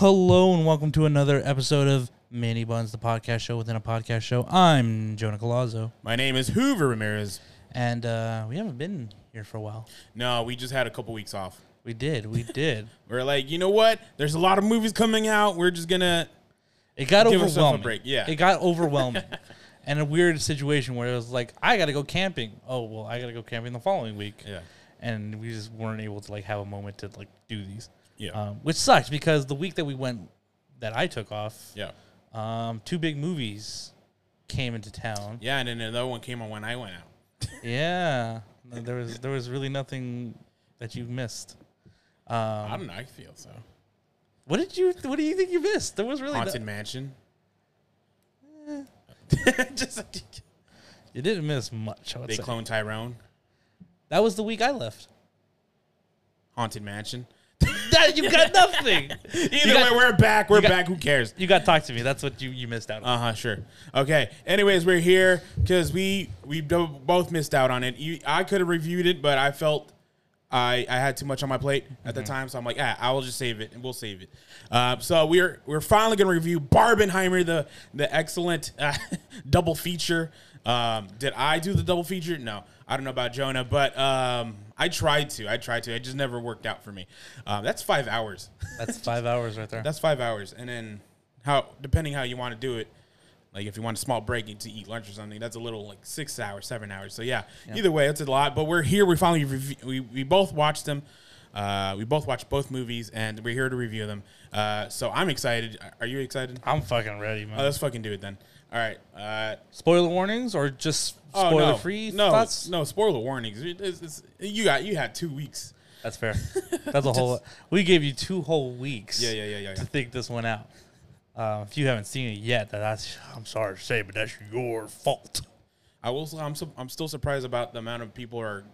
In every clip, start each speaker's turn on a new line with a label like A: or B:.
A: Hello and welcome to another episode of Mini Bunz, the podcast show within a podcast show. I'm Jonah Colazzo,
B: My name is Hoover Ramirez.
A: and uh, we haven't been here for a while.
B: No, we just had a couple weeks off.
A: We did, we did.
B: We're like, you know what? There's a lot of movies coming out. We're just gonna.
A: It got
B: Give ourselves a
A: overwhelming.
B: break, yeah.
A: it got overwhelming, and a weird situation where it was like, I got to go camping. Oh well, I got to go camping the following week,
B: Yeah.
A: and we just weren't able to like have a moment to like do these.
B: Yeah.
A: um, which sucks because the week that we went, that I took off,
B: yeah.
A: um, two big movies came into town.
B: Yeah, and then another one came on when I went out.
A: Yeah, No, there was there was really nothing that you missed.
B: I
A: Um,
B: don't know. I feel so.
A: what did you What do you think you missed? There was really no,
B: Haunted Mansion. just
A: you didn't miss much. I would
B: they
A: say.
B: clone Tyrone.
A: that was the week I left.
B: Haunted Mansion.
A: That- you got nothing.
B: Either
A: got-
B: way, we're back. We're
A: got-
B: back. Who cares?
A: You got to talk to me. That's what you you missed out on.
B: Uh huh. Sure. Okay. Anyways, we're here because we we both missed out on it. You, I could have reviewed it, but I felt I I had too much on my plate at the time, so I'm like, ah, I will just save it and we'll save it. Uh, so we're we're finally gonna review Barbenheimer, the the excellent uh, double feature. Um, did I do the double feature? No, I don't know about Jonah, but um, I tried to. I tried to. It just never worked out for me. Um, that's five hours.
A: That's five hours right there.
B: That's five hours, and then how depending how you want to do it. Like if you want a small break to eat lunch or something, that's a little like six hours, seven hours. So yeah, either way, it's a lot. But we're here. We finally rev- we we both watched them. Uh, we both watched both movies, and we're here to review them. Uh, so I'm excited. Are you excited?
A: I'm fucking ready, man.
B: Oh, let's fucking do it then. All right. Uh,
A: Spoiler warnings or just
B: oh,
A: spoiler
B: no.
A: free
B: No,
A: thoughts?
B: no spoiler warnings. It's- it's- you got you had two weeks.
A: That's fair. That's a whole. We gave you two whole weeks.
B: Yeah, yeah, yeah, yeah.
A: To
B: yeah.
A: think this one out. Uh, if you haven't seen it yet, that that's I'm sorry to say, but that's your fault.
B: I will. I'm. su- I'm still surprised about the amount of people are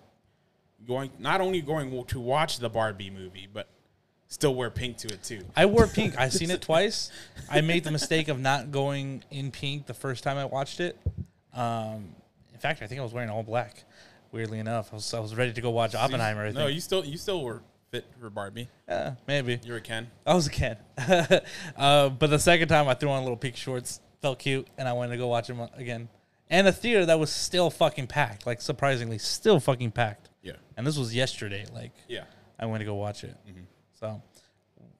B: going. Not only going to watch the Barbie movie, but still wear pink to it too.
A: I wore pink. I've seen it twice. I made the mistake of not going in pink the first time I watched it. Um, in fact, I think I was wearing all black. Weirdly enough, I was, I was ready to go watch Oppenheimer. I think.
B: No, you still. You still were fit for Barbie.
A: yeah, maybe.
B: You were Ken.
A: I was a kid. uh, but the second time I threw on little pink shorts, felt cute, and I wanted to go watch them again. And a theater that was still fucking packed, like surprisingly, still fucking packed.
B: Yeah.
A: And this was yesterday. Like
B: Yeah.
A: I went to go watch it. So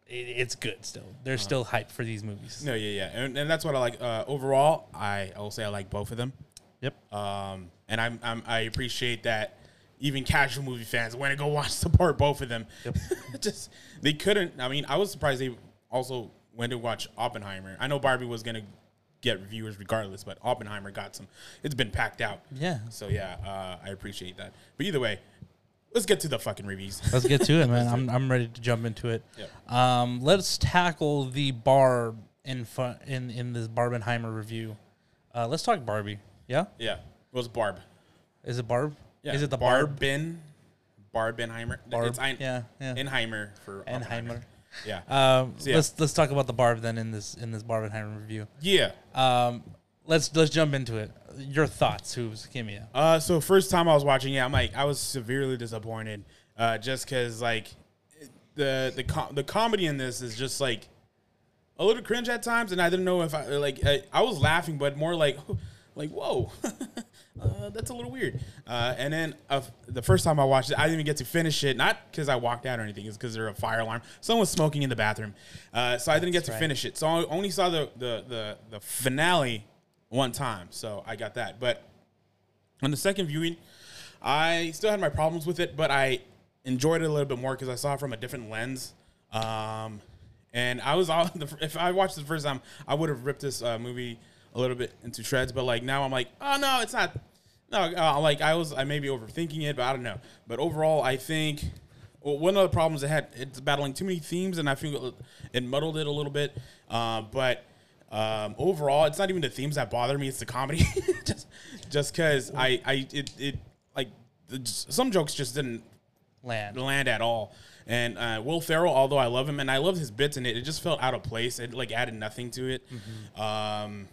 A: it, it's good still. There's still hype for these movies.
B: No. Yeah. Yeah. And, and that's what I like. Uh, overall, I, I will say I like both of them.
A: Yep.
B: Um, and I'm, I'm I appreciate that. Even casual movie fans went to go watch support both of them.
A: Yep.
B: Just they couldn't. I mean, I was surprised they also went to watch Oppenheimer. I know Barbie was gonna get viewers regardless, but Oppenheimer got some. It's been packed out.
A: Yeah.
B: So yeah, uh, I appreciate that. But either way, let's get to the fucking reviews.
A: Let's get to it, man. I'm, I'm ready to jump into it.
B: Yep.
A: Um, let's tackle the bar in fun, in in this Barbenheimer review. Uh, let's talk Barbie. Yeah,
B: yeah. It was Barb.
A: is it Barb?
B: Yeah.
A: Is it the Barb?
B: Barbin? Barbenheimer.
A: Barb.
B: It's ein-
A: yeah, yeah.
B: Enheimer for
A: Enheimer.
B: Yeah.
A: Um,
B: So, yeah.
A: Let's let's talk about the Barb then in this in this Barbenheimer review.
B: yeah.
A: Um, let's let's jump into it. Your thoughts, who's give me a
B: Uh, so first time I was watching it, I'm like, I was severely disappointed, uh, just because like the the com- the comedy in this is just like a little cringe at times, and I didn't know if I like I, I was laughing, but more like like whoa, uh, that's a little weird. Uh, and then uh, the first time I watched it, I didn't even get to finish it, not because I walked out or anything, it's because there was a fire alarm. Someone was smoking in the bathroom, uh, so I didn't get to
A: right.
B: finish it. So I only saw the the the, the finale one time, so I got that, but. On the second viewing, I still had my problems with it, but I enjoyed it a little bit more because I saw it from a different lens. Um, and I was all if I watched the first time, I would have ripped this uh, movie a little bit into shreds. But like now, I'm like, oh no, it's not. No, uh, like I was, I may be overthinking it, but I don't know. But overall, I think well, one of the problems it had, it's battling too many themes, and I feel it muddled it a little bit. Uh, but um, overall, it's not even the themes that bother me; it's the comedy. just, just because I, I, it, it, like the, some jokes just didn't
A: land.
B: land at all. And uh, Will Ferrell, although I love him and I love his bits in it, it just felt out of place. It like added nothing to it. Um,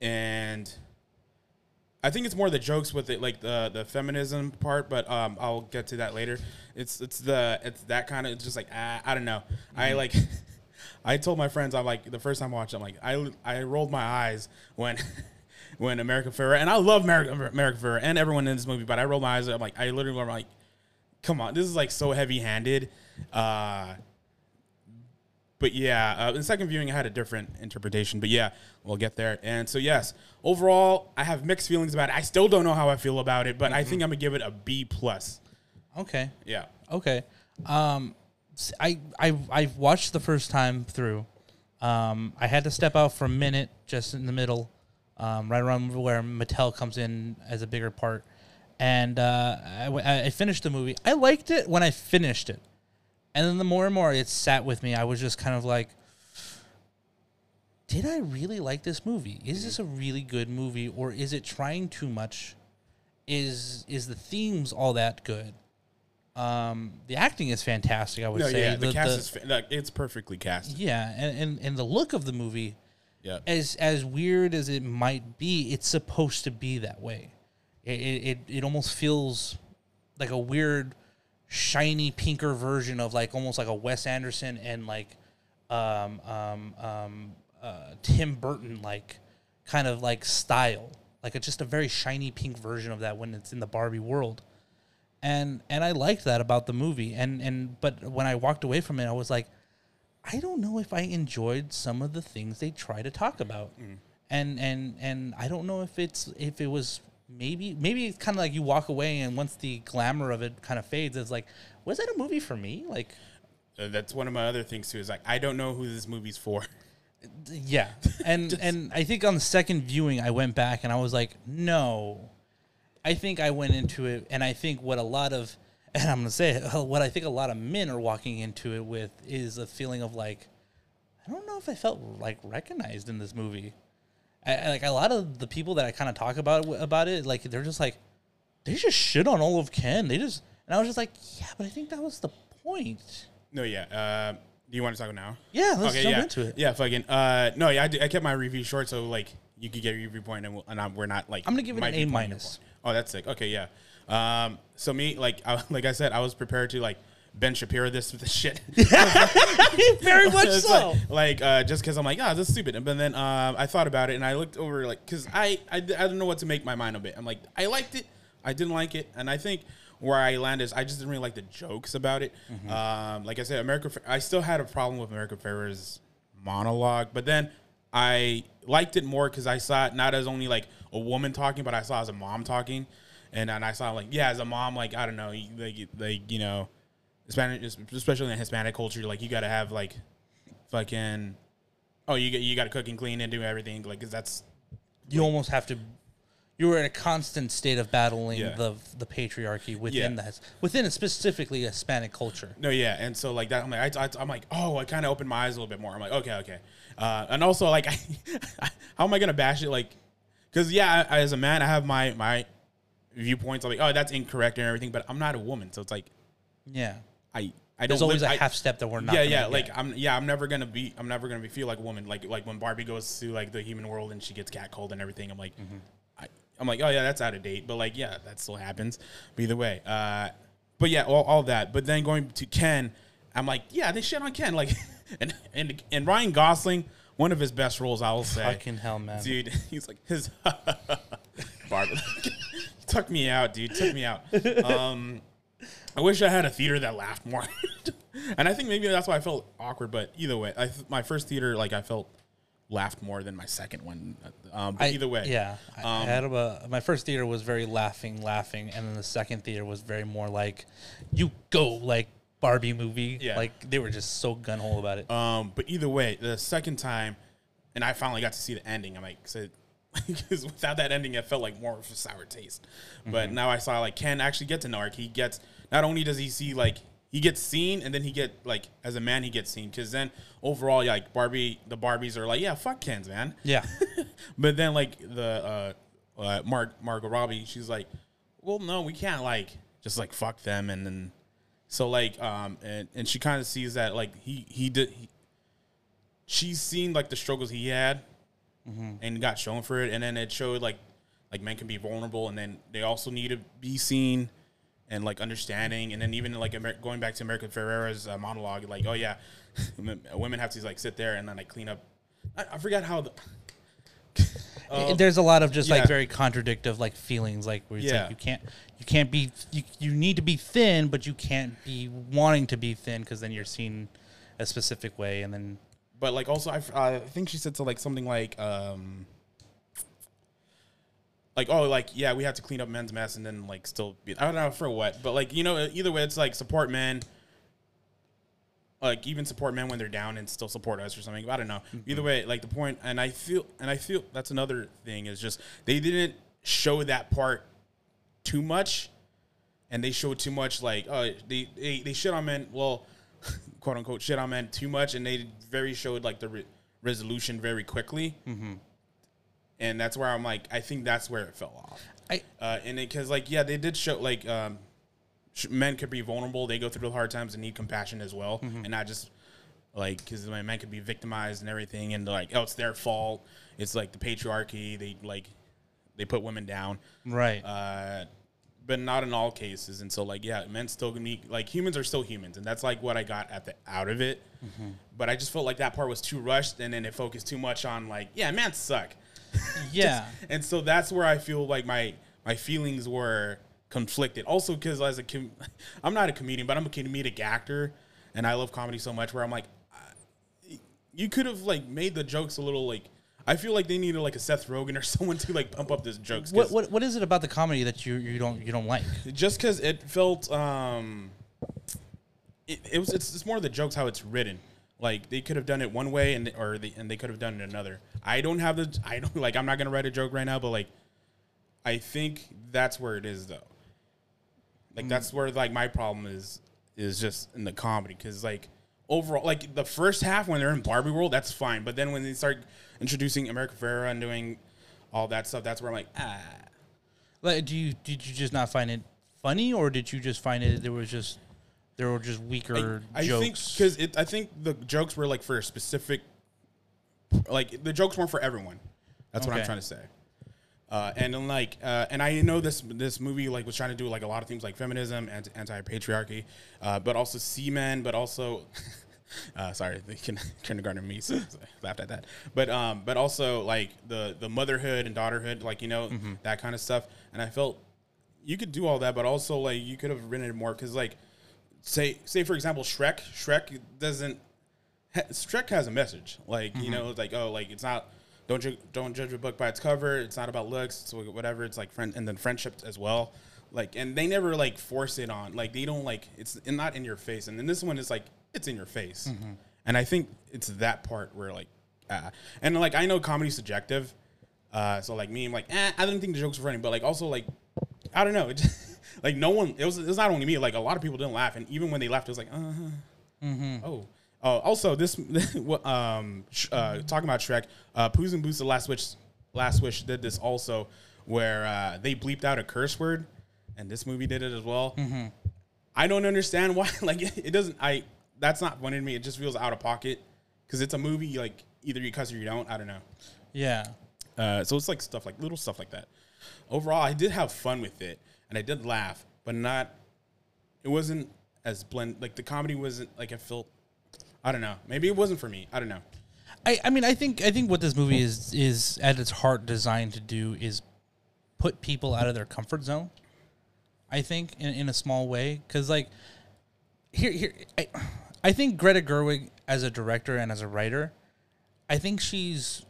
B: and I think it's more the jokes with it, like the the feminism part. But um, I'll get to that later. It's it's the it's that kind of it's just like ah, I don't know. I like I told my friends, I'm like, the first time I watched, it, I'm like, I I rolled my eyes when. When America Ferrera and I love America America Ferrera and everyone in this movie, but I rolled my eyes. I'm like, I literally, I'm like, come on, this is like so heavy handed. Uh, but yeah, uh, in the second viewing, I had a different interpretation. But yeah, we'll get there. And so yes, overall, I have mixed feelings about it. I still don't know how I feel about it, but I think I'm gonna give it a B plus.
A: Okay.
B: Yeah.
A: Okay. Um, I I I watched the first time through. Um, I had to step out for a minute, just in the middle, um, right around where Mattel comes in as a bigger part, and uh, I, I finished the movie. I liked it when I finished it, and then the more and more it sat with me, I was just kind of like, did I really like this movie? Is this a really good movie, or is it trying too much? Is is the themes all that good? Um, the acting is fantastic. I would
B: No,
A: say.
B: yeah, the,
A: The-
B: cast
A: the-
B: is fa- like, it's perfectly cast.
A: yeah, and, and and the look of the movie,
B: Yeah.
A: as as weird as it might be, it's supposed to be that way. It it it, it almost feels like a weird, shiny, pinker version of like almost like a Wes Anderson and like, um um um uh, Tim Burton like kind of like style, like a, just a very shiny pink version of that when it's in the Barbie world and and I liked that about the movie. And and but when I walked away from it, I was like, I don't know if I enjoyed some of the things they try to talk about, and and and I don't know if it's if it was maybe maybe it's kind of like you walk away and once the glamour of it kind of fades, it's like, was that a movie for me? Like,
B: Uh, that's one of my other things too. Is like I don't know who this movie's for.
A: yeah, and and I think on the second viewing, I went back and I was like, no, I think I went into it, and I think what a lot of, and I'm gonna say it, what I think a lot of men are walking into it with is a feeling of like, I don't know if I felt like recognized in this movie. I, I- like a lot of the people that I kind of talk about about it, like they're just like, they just shit on all of Ken. They just, and I was just like, yeah, but I think that was the point.
B: No, yeah. Uh, do you want to talk now?
A: Yeah, let's jump
B: yeah.
A: into it.
B: Yeah, fucking. Uh, no, yeah, I, I kept my review short, so like you could get your review point, and, we'll, and I'm, we're not like.
A: I'm gonna give it an A minus.
B: Oh, that's sick. Okay, yeah. Um, so me, like, I, like I said, I was prepared to like Ben Shapiro this this shit.
A: Very much so.
B: Like, like, uh, just because I'm like, ah, this is stupid. And But then um, I thought about it and I looked over, like, because I, I, I don't know what to make my mind of it. I'm like, I liked it, I didn't like it, and I think where I landed is I just didn't really like the jokes about it.
A: Mm-hmm.
B: Um, like I said, America, I still had a problem with America Ferrer's monologue, but then I liked it more because I saw it not as only like a woman talking, but I saw as a mom talking, and then I saw like, yeah, as a mom, like I don't know, like, like you know. Especially in Hispanic culture, like you got to have like fucking oh you got you got to cook and clean and do everything like because that's
A: you almost have to you were in a constant state of battling
B: Yeah.
A: the the patriarchy within
B: Yeah.
A: that within a specifically Hispanic culture.
B: no yeah and so like that I'm like I, am like oh I kind of opened my eyes a little bit more I'm like okay okay uh, and also like how am I gonna bash it like because yeah I, as a man I have my my viewpoints I'm like oh that's incorrect and everything but I'm not a woman so it's like
A: Yeah.
B: I I
A: There's
B: don't
A: always
B: live,
A: a
B: I-
A: half step that we're not
B: yeah, yeah.
A: get.
B: Like I'm, yeah, I'm never gonna be, I'm never gonna be feel like a woman. Like, like when Barbie goes to like the human world and she gets catcalled and everything. I'm like,
A: Mm-hmm.
B: I'm like, oh yeah, that's out of date. But like, yeah, that still happens. But either way, uh, but yeah, all, all that. But then going to Ken, I'm like, yeah, they shit on Ken. Like, and and and Ryan Gosling, one of his best roles, I will say.
A: Fucking hell, man.
B: dude. He's like his Barbie. took me out, dude. Took me out. Um, I wish I had a theater that laughed more. and I think maybe that's why I felt awkward. But either way, I th- my first theater, like I felt laughed more than my second one. Um, but
A: I-
B: either way,
A: yeah. I- I
B: Um,
A: had a, my first theater was very laughing, laughing, and then the second theater was very more like, you go like Barbie movie.
B: Yeah.
A: Like they were just so gun hole about it.
B: Um, but either way, the second time, and I finally got to see the ending. I'm like, because without that ending, it felt like more of a sour taste. But
A: Mm-hmm.
B: now I saw like Ken actually get to Narc. He gets not only does he see like he gets seen, and then he get like as a man he gets seen. Because then overall, yeah, like Barbie, the Barbies are like, yeah, fuck Ken's man.
A: yeah.
B: but then like the uh, uh Mar- Margot Robbie, she's like, well, no, we can't like just like fuck them, and then so like um and and she kind of sees that like he he did. He, she's seen like the struggles he had, and got shown for it, and then it showed like like men can be vulnerable, and then they also need to be seen. And like understanding, and then even like Amer- going back to America Ferrera's uh, monologue, like oh yeah, women have to like sit there and then like clean up. I, I forgot how the.
A: Uh, There's a lot of just
B: yeah.
A: like very contradictive like feelings, like where it's
B: Yeah.
A: like you can't you can't be you, you need to be thin, but you can't be wanting to be thin because then you're seen a specific way, and then
B: but like also I, uh, I think she said to like something like um like oh like yeah we have to clean up men's mess and then like still be I don't know for what but like you know either way it's like support men. Like even support men when they're down and still support us or something I don't know. Either way like the point and I feel and I feel that's another thing is just they didn't show that part too much and they showed too much like uh they they, they shit on men well quote unquote shit on men too much and they very showed like the re- resolution very quickly and that's where i'm like i think that's where it fell off.
A: I
B: uh and because like yeah they did show like um sh- men could be vulnerable. They go through the hard times and need compassion as well. And not just like because men could be victimized and everything and like oh it's their fault. It's like the patriarchy. They like they put women down.
A: Right.
B: Uh, but not in all cases. And so, like, yeah, men still can be like humans are still humans, and that's like what I got at the out of it. But I just felt like that part was too rushed, and then it focused too much on like, yeah, men suck,
A: yeah
B: and so that's where I feel like my my feelings were conflicted. Also, because as a com- I'm not a comedian, but I'm a comedic actor, and I love comedy so much. Where I'm like, you could have like made the jokes a little like. I feel like they needed like a Seth Rogen or someone to like pump up this jokes.
A: what, what what is it about the comedy that you you don't you don't like?
B: just because it felt um it, it was it's, it's more the jokes how it's written like they could have done it one way and or they and they could have done it another. I don't have the i don't like i'm not gonna write a joke right now but like i think that's where it is though. Like that's where like my problem is is just in the comedy because like overall like the first half when they're in barbie world that's fine but then when they start introducing america ferrera and doing all that stuff that's where i'm like ah.
A: Like, do you did you just not find it funny, or did you just find it there was just there were just weaker
B: I
A: jokes?
B: think because it, I think the jokes were like for a specific, like the jokes weren't for everyone. That's what I'm trying to say. Uh, and then like, uh, and I know this this movie like was trying to do like a lot of things like feminism and anti patriarchy, uh, but also seamen, but also. Uh, sorry, the kin- kindergarten me so, so laughed at that. But um, but also like the the motherhood and daughterhood, like you know
A: Mm-hmm.
B: that kind of stuff. And I felt you could do all that, but also like you could have written it more because like say say for example Shrek Shrek doesn't Shrek has a message. Like you know it's like oh like it's not don't ju- don't judge a book by its cover. It's not about looks. It's whatever. It's like friend and then friendship as well. Like and they never like force it on. Like they don't like it's not in your face. And then this one is like it's in your face. And I think it's that part where like uh, and like I know comedy's subjective. Uh, so like me I'm like eh, I didn't think the jokes were funny. But like also like I don't know. It just, like no one it was it was not only me like a lot of people didn't laugh and even when they laughed it was like uh huh. Mm-hmm. Oh. Oh, also this um uh talking about Shrek, uh Puss in Boots the Last Wish Last Wish did this also where uh they bleeped out a curse word and this movie did it as well. Mm-hmm. I don't understand why like it, it doesn't I that's not funny to me. It just feels out of pocket cuz it's a movie like either you cuss or you don't. I don't know.
A: yeah,
B: Uh, so it's like stuff like little stuff like that. Overall, I did have fun with it, and I did laugh, but not. It wasn't as blend like the comedy wasn't like I felt. I don't know. Maybe it wasn't for me. I don't know.
A: I, I mean, I think I think what this movie is is at its heart designed to do is put people out of their comfort zone. I think in, in a small way, because like here here I, I think Greta Gerwig as a director and as a writer, I think she's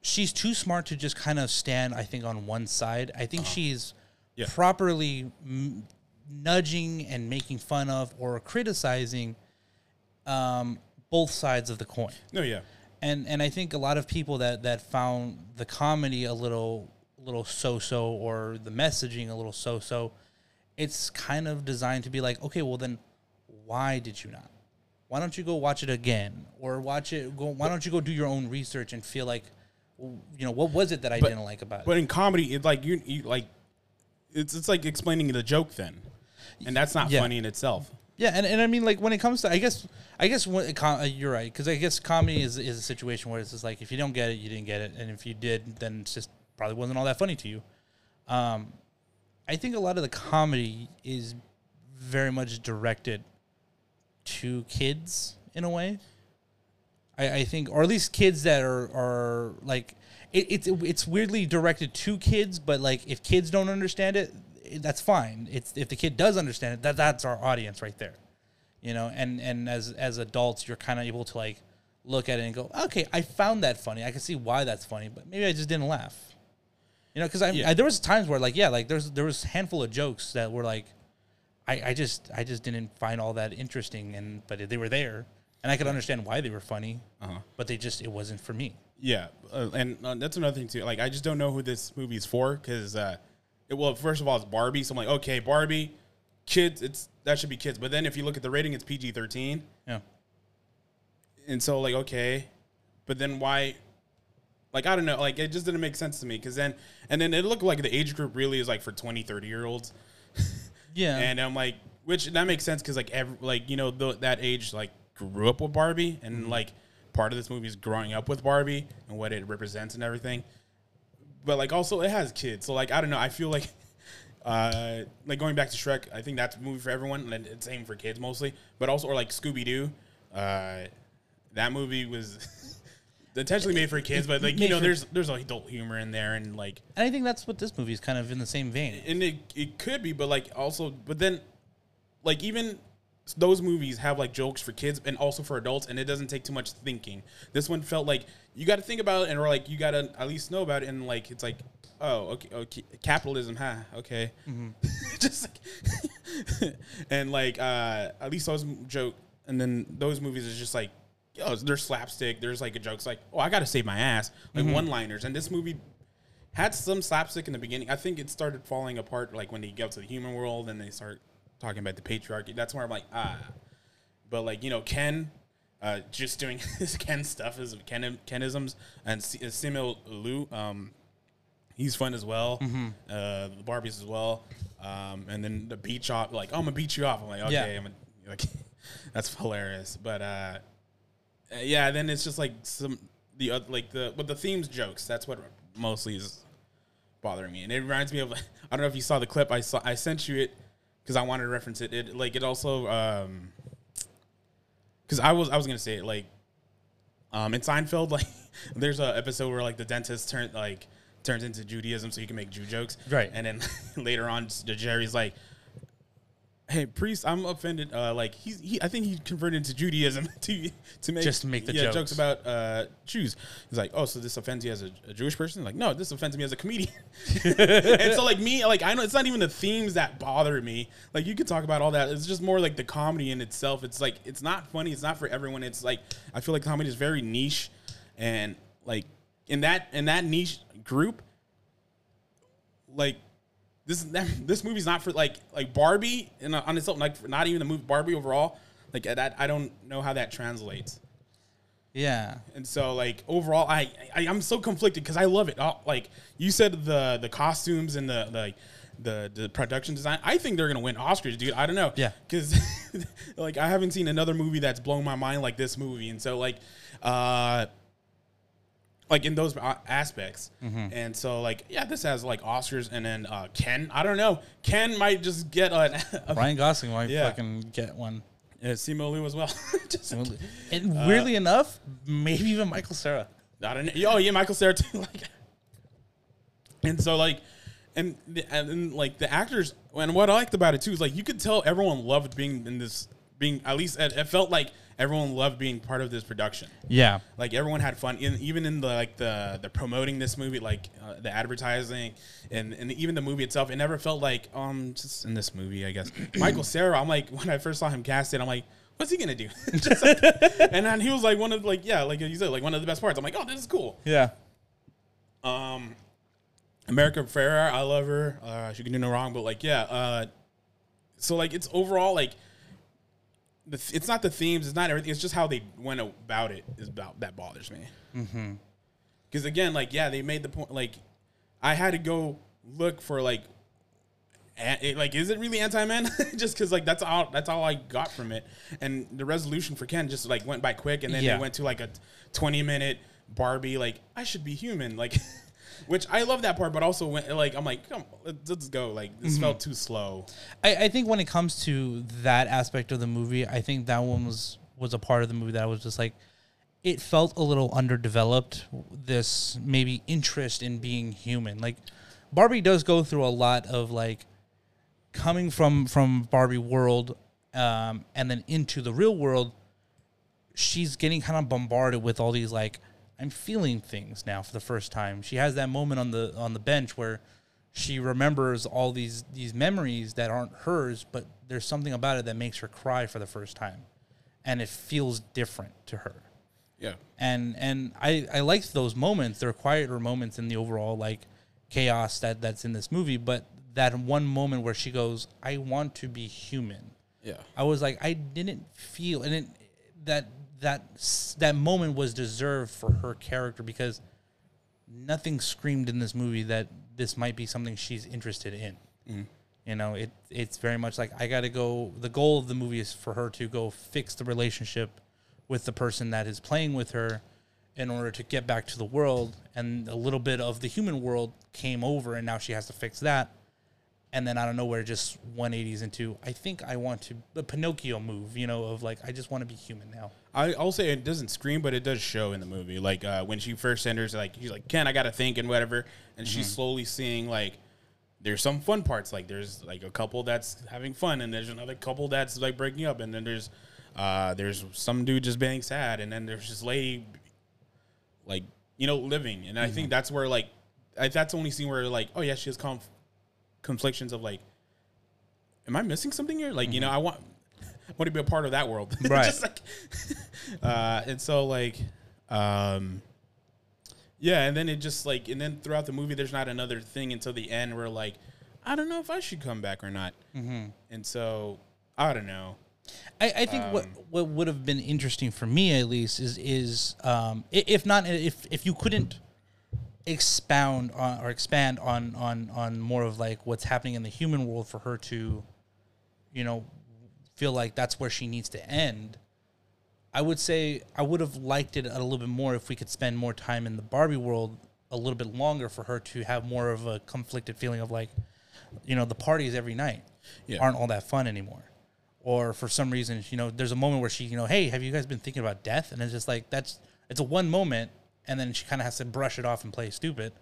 A: she's too smart to just kind of stand. I think on one side. I think uh-huh. she's
B: Yeah.
A: properly m- nudging and making fun of or criticizing um, both sides of the coin
B: No, yeah,
A: and and I think a lot of people that that found the comedy a little little so so or the messaging a little so so, it's kind of designed to be like, okay, well then, why did you not? Why don't you go watch it again or watch it? Go. Why don't you go do your own research and feel like, you know, what was it that I didn't like about
B: but
A: it?
B: But in comedy, it like you, you like it's it's like explaining the joke then, and that's not
A: Yeah.
B: funny in itself.
A: Yeah, and, and I mean, like when it comes to, I guess, I guess when it com- uh, you're right because I guess comedy is is a situation where it's just like if you don't get it, you didn't get it, and if you did, then it's just probably wasn't all that funny to you. Um, I think a lot of the comedy is very much directed to kids in a way. I, I think, or at least kids that are are like it, it's it's weirdly directed to kids, but like if kids don't understand it, that's fine. It's if the kid does understand it, that that's our audience right there, you know. And and as as adults, you're kind of able to like look at it and go, okay, I found that funny. I can see why that's funny, but maybe I just didn't laugh. You know, because I,
B: Yeah.
A: I there was times where like yeah, like there's there was a handful of jokes that were like, I, I just I just didn't find all that interesting, and but they were there, and I could understand why they were funny,
B: Uh-huh.
A: but they just it wasn't for me.
B: Yeah, uh, and uh, that's another thing too. Like, I just don't know who this movie is for because, uh, it, well, first of all, it's Barbie, so I'm like, okay, Barbie, kids, it's that should be kids. But then if you look at the rating, it's PG thirteen,
A: Yeah.
B: and so like, okay, but then why? Like, I don't know. Like, it just didn't make sense to me because then, and then it looked like the age group really is like for 20, 30 year olds.
A: Yeah.
B: And I'm like, which that makes sense because like every like you know the, that age like grew up with Barbie and like part of this movie is growing up with Barbie and what it represents and everything. But like also it has kids, so like I don't know. I feel like uh like going back to Shrek, I think that's a movie for everyone and it's aimed for kids mostly. But also or like Scooby Doo, uh, that movie was. Intentionally made for kids, but like you know, there's there's adult humor in there, and like
A: and I think that's what this movie is kind of in the same vein.
B: and it, it could be, but like also, but then, like even those movies have like jokes for kids and also for adults, and it doesn't take too much thinking. This one felt like you got to think about it, and or like you got to at least know about it, and like it's like, oh, okay, okay capitalism, huh? Okay, just like, and like uh at least those joke, and then those movies is just like. Oh, there's slapstick. There's like a joke. It's like, oh, I got to save my ass. Like one-liners. And this movie had some slapstick in the beginning. I think it started falling apart like when they get to the human world and they start talking about the patriarchy. That's where I'm like, ah. But like you know, Ken, uh, just doing his Ken stuff is Ken Kenisms and uh, Simu Liu, um, he's fun as well. Uh, the Barbies as well. Um, and then the beat off, like, oh, I'm gonna beat you off. I'm like, okay,
A: Yeah.
B: I'm gonna, like, that's hilarious. But uh, uh, yeah, then it's just like some the other like the but the themes jokes. That's what mostly is bothering me, and it reminds me of I don't know if you saw the clip I saw I sent you it because I wanted to reference it. It like it also um because I was I was gonna say it like um in Seinfeld like there's a episode where like the dentist turned like turns into Judaism so you can make Jew jokes
A: Right.
B: and then later on Jerry's like hey priest i'm offended uh like he's he i think he converted to judaism to to make
A: Just make the
B: yeah,
A: jokes.
B: jokes. about uh jews. He's like oh so this offends you as a, a jewish person? Like no this offends me as a comedian. And so like me like i know it's not even the themes that bother me. Like you could talk about all that. It's just more like the comedy in itself. It's like it's not funny. It's not for everyone. It's like i feel like comedy is very niche. And like in that in that niche group like this this movie's not for like like Barbie and on itself like not even the movie Barbie overall. Like that I don't know how that translates.
A: Yeah.
B: and so like overall I, I I'm so conflicted because I love it All- like you said the the costumes and the like the the production design. I think they're gonna win Oscars dude. I don't know.
A: Yeah.
B: because like I haven't seen another movie that's blown my mind like this movie. And so like uh like in those aspects. And so like yeah, this has like Oscars and then uh Ken, I don't know. Ken might just get a, a
A: Ryan Gosling might
B: Yeah.
A: fucking get one.
B: yeah, Simu Liu as well. just,
A: And weirdly enough, maybe even Michael Cera.
B: I don't know. Oh yeah, Michael Cera too. Like, and so like, and the, and then, like the actors. And what I liked about it too is like you could tell everyone loved being in this. Being at least it, it felt like everyone loved being part of this production.
A: Yeah.
B: Like everyone had fun, in, even in the like the the promoting this movie, like uh, the advertising, and and even the movie itself. It never felt like um just in this movie, I guess. Michael Cera, I'm like when I first saw him casted, I'm like, what's he gonna do? like, and then he was like one of like yeah, like you said, like one of the best parts. I'm like, oh, this is cool.
A: Yeah.
B: Um, America Ferrer, I love her. Uh, she can do no wrong, but like yeah. Uh, so like it's overall like. The th- it's not the themes, it's not everything. It's just how they went about it is about that bothers me. Mm-hmm. Because again, like yeah, they made the point. Like I had to go look for like, a- it- like is it really anti men? just because like that's all that's all I got from it. And the resolution for Ken just like went by quick, and then
A: Yeah.
B: they went to like a twenty minute Barbie. Like I should be human. Like Which I love that part, but also when like I'm like, come, let's, let's go. Like this felt too slow.
A: I, I think when it comes to that aspect of the movie, I think that one was was a part of the movie that I was just like, it felt a little underdeveloped. This maybe interest in being human. Like Barbie does go through a lot of like coming from from Barbie world, um, and then into the real world. She's getting kind of bombarded with all these like I'm feeling things now for the first time. She has that moment on the on the bench where she remembers all these these memories that aren't hers, but there's something about it that makes her cry for the first time, and it feels different to her.
B: Yeah.
A: And and I I liked those moments. They're quieter moments in the overall like chaos that that's in this movie, but that one moment where she goes, "I want to be human."
B: Yeah.
A: I was like, I didn't feel, and it, that that that moment was deserved for her character because nothing screamed in this movie that this might be something she's interested in. Mm. You know, it it's very much like I got to go. The goal of the movie is for her to go fix the relationship with the person that is playing with her in order to get back to the world. And a little bit of the human world came over, and now she has to fix that and then out of nowhere just 180s into i think i want to the pinocchio move you know of like i just want to be human now
B: I, I'll say it doesn't scream, but it does show in the movie. Like uh, when she first enters, like he's like, "Ken, I gotta think" and whatever, and she's slowly seeing like there's some fun parts. Like there's like a couple that's having fun, and there's another couple that's like breaking up, and then there's uh, there's some dude just being sad, and then there's this lady like you know living, and I think that's where like I, that's the only scene where like oh yeah she has conf- conflictions of like am I missing something here? Like you know I want want to be a part of that world,
A: Right.
B: Just like, uh, and so like, um, yeah, and then it just like, and then throughout the movie, there's not another thing until the end where like, I don't know if I should come back or not, mm-hmm. and so I don't know.
A: i, I think what what would have been interesting for me at least is is um, if not if if you couldn't expound on or expand on on on more of like what's happening in the human world for her to you know feel like that's where she needs to end I would say I would have liked it a little bit more if we could spend more time in the Barbie world a little bit longer for her to have more of a conflicted feeling of like, you know, the parties every night
B: Yeah.
A: aren't all that fun anymore. Or for some reason, you know, there's a moment where she, you know, hey, have you guys been thinking about death? And it's just like that's it's a one moment, and then she kind of has to brush it off and play stupid.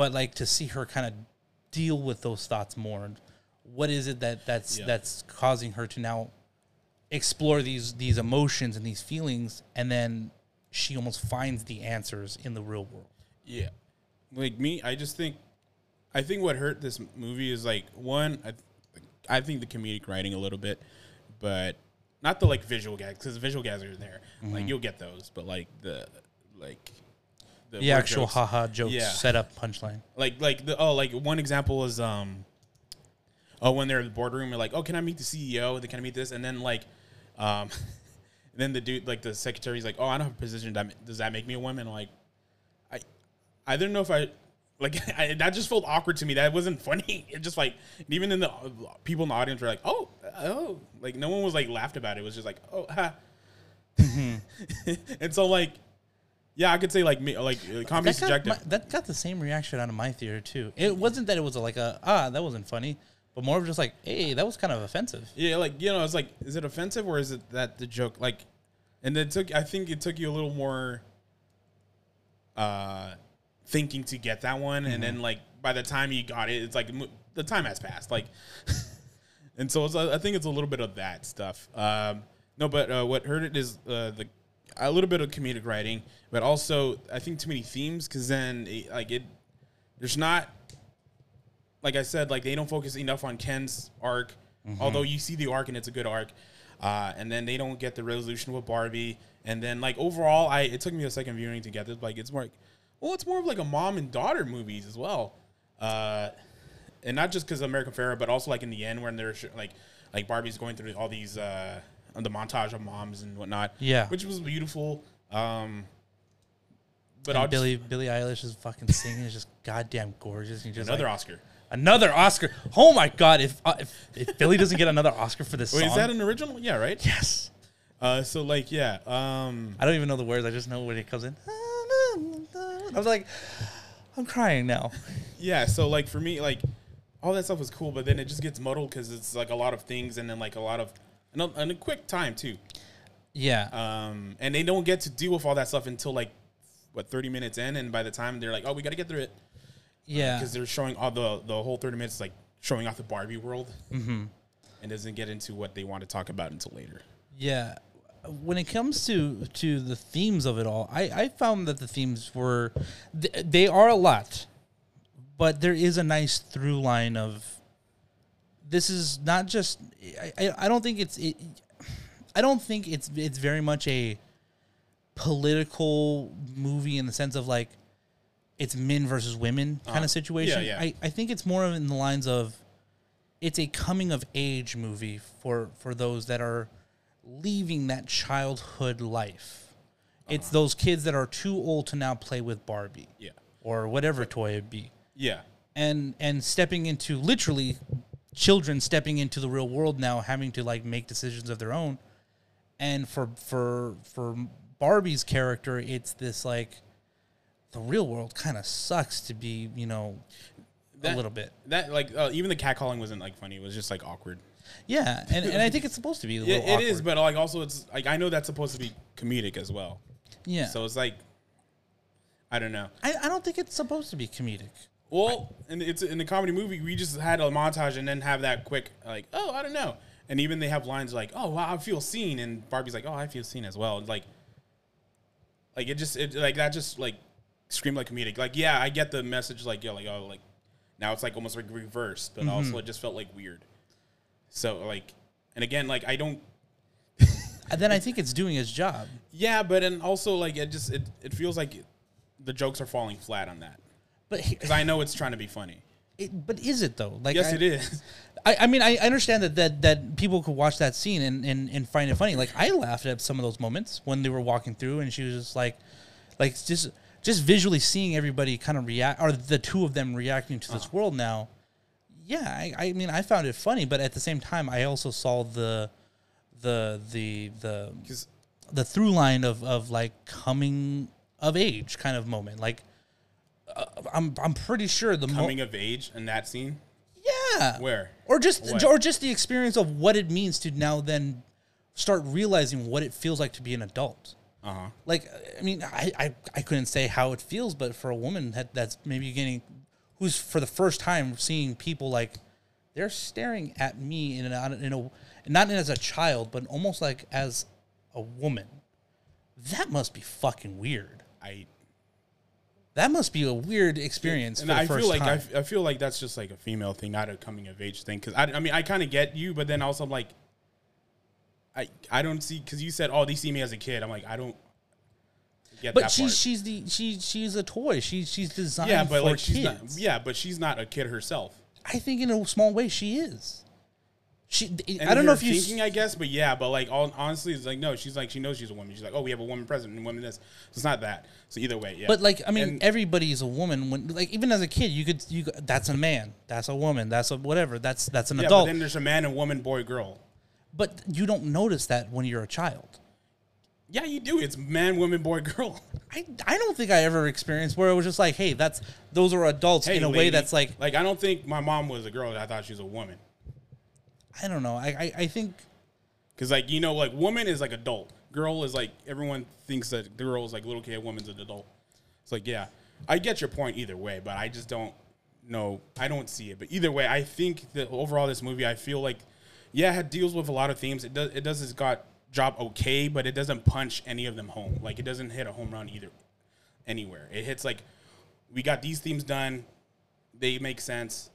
A: But like to see her kind of deal with those thoughts more, what is it that that's
B: Yeah.
A: that's causing her to now explore these these emotions and these feelings and then she almost finds the answers in the real world
B: Yeah, like me, I just think, I think what hurt this movie is like one, I, I think the comedic writing a little bit, but not the like visual gags because the visual gags are there. Like you'll get those, but like the like
A: the
B: word
A: actual
B: jokes-
A: haha jokes
B: Yeah.
A: setup punchline
B: like like the oh like one example is um oh when they're in the boardroom, you're like, oh, can I meet the CEO? They can I meet this? And then like, um, then the dude like the secretary's like, oh, I don't have a position. That does that make me a woman? I'm like, I I didn't know if I. Like I, that just felt awkward to me. That wasn't funny. It just like even in the people in the audience were like, "Oh, oh!" Like no one was like laughed about it. It was just like, "Oh, ha." and so like, yeah, I could say like me like uh, comedy
A: that got,
B: subjective.
A: my- that got the same reaction out of my theater too it wasn't that it was like a ah that wasn't funny but more of just like hey that was kind of offensive
B: Yeah, like you know, it's like, is it offensive or is it that the joke like? And it took, I think it took you a little more uh thinking to get that one, and then like by the time you got it, it's like the time has passed, like. and so it's, I think it's a little bit of that stuff. Um, no, but uh, what hurt it is uh, the a little bit of comedic writing, but also I think too many themes because then it, like it, there's not like I said, like they don't focus enough on Ken's arc, although you see the arc and it's a good arc. Uh, and then they don't get the resolution with Barbie. And then like overall, I it took me a second viewing to get this. Like it's more, like, well, it's more of like a mom and daughter movies as well. Uh, and not just because America Ferrera, but also like in the end when they're sh- like like Barbie's going through all these uh, the montage of moms and whatnot.
A: Yeah.
B: which was beautiful. Um, but
A: and
B: I'll
A: Billy Billie Eilish is fucking singing is just goddamn gorgeous. You just
B: another
A: like,
B: Oscar.
A: Another Oscar. Oh my god! If uh, if, if Billie doesn't get another Oscar for this
B: Wait,
A: song,
B: is that an original? Yeah, right.
A: yes?
B: Uh, so like yeah, um,
A: I don't even know the words. I just know when it comes in. I was like, I'm crying now.
B: yeah. So like for me, like all that stuff was cool, but then it just gets muddled because it's like a lot of things, and then like a lot of and a, and a quick time too.
A: Yeah.
B: Um, and they don't get to deal with all that stuff until like what 30 minutes in, and by the time they're like, oh, we got to get through it
A: yeah.
B: because they're showing all the the whole 30 minutes like showing off the Barbie world, mm-hmm. and doesn't get into what they want to talk about until later.
A: Yeah. When it comes to to the themes of it all, I, I found that the themes were th- they are a lot, but there is a nice through line of this is not just I, I, I don't think it's it, I don't think it's it's very much a political movie in the sense of like it's men versus women kind
B: Uh,
A: of situation.
B: yeah, yeah.
A: I, I think it's more in the lines of it's a coming of age movie for for those that are leaving that childhood life. It's
B: Uh-huh.
A: those kids that are too old to now play with Barbie
B: Yeah,
A: or whatever toy it be.
B: yeah,
A: And and stepping into literally children stepping into the real world now having to like make decisions of their own. And for for for Barbie's character, it's this like the real world kind of sucks to be, you know, a little bit.
B: that like uh, even the catcalling wasn't like funny; it was just like awkward.
A: Yeah, and, and I think it's supposed to be a
B: Yeah,
A: little
B: it is, but like also it's like I know that's supposed to be comedic as well.
A: yeah.
B: So it's like I don't know.
A: I, I don't think it's supposed to be comedic.
B: Well, and it's in the comedy movie. We just had a montage and then have that quick like, oh, I don't know. And even they have lines like, oh, wow, I feel seen, and Barbie's like, oh, I feel seen as well. Like, like it just it like that just like screamed like comedic. Like, yeah, I get the message. Like, yeah, like oh, like now it's like almost like reversed, but also mm-hmm. it just felt like weird. So like, and again, like I don't.
A: And then I think it's doing its job.
B: Yeah, but and also like it just it it feels like the jokes are falling flat on that
A: But
B: because I know it's trying to be funny.
A: it, but is it though? Like
B: Yes,
A: I,
B: it is.
A: I, I mean, I understand that, that that people could watch that scene and, and, and find it funny. Like I laughed at some of those moments when they were walking through, and she was just like, like just just visually seeing everybody kind of react, or the two of them reacting to this world now. Yeah, I, I mean, I found it funny, but at the same time, I also saw the the the the the through line of of like coming of age kind of moment. Like uh, I'm I'm pretty sure the mo-
B: Coming of age in that scene.
A: yeah
B: Where?
A: or just
B: What?
A: or just the experience of what it means to now then start realizing what it feels like to be an adult.
B: Uh huh.
A: Like I mean, I, I I couldn't say how it feels, but for a woman that that's maybe getting who's for the first time seeing people like they're staring at me in a, in a not as a child, but almost like as a woman. That must be fucking weird.
B: I
A: That must be a weird experience
B: and
A: for the
B: I
A: first
B: feel like I, I feel like that's just like a female thing, not a coming of age thing. Because I, I mean I kind of get you, but then also I'm like, I I don't see because you said oh they see me as a kid. I'm like I don't get
A: but
B: that
A: she's
B: part.
A: she's the she she's a toy. She she's designed
B: yeah, but
A: for
B: like
A: kids.
B: she's not. Yeah, but she's not a kid herself.
A: I think in a small way she is. She
B: And
A: I don't know if you're
B: thinking, I guess, but yeah, but like all, honestly, it's like no. She's like she knows she's a woman. She's like, oh, we have a woman president and woman this. So it's not that. So either way, yeah.
A: But like, I mean,
B: And-
A: everybody's a woman. When like, even as a kid, you could you that's a man, that's a woman, that's a whatever, that's that's an
B: yeah,
A: adult.
B: then there's a man and woman, boy, girl.
A: But you don't notice that when you're a child.
B: Yeah, you do. It's man, woman, boy, girl.
A: I, I don't think I ever experienced where it was just like, hey, that's those are adults in a way
B: lady.
A: that's like
B: like I don't think my mom was a girl. I thought she was a woman.
A: I don't know. I I, I think
B: Because like you know, like woman is like adult. Girl is like everyone thinks that the girl is like little kid. Woman's an adult. It's like yeah, I get your point either way, but I just don't know. I don't see it. But either way, I think that overall this movie, I feel like yeah, it deals with a lot of themes. It does. It does its got job okay, but it doesn't punch any of them home. Like it doesn't hit a home run either anywhere. It hits like we got these themes done. They make sense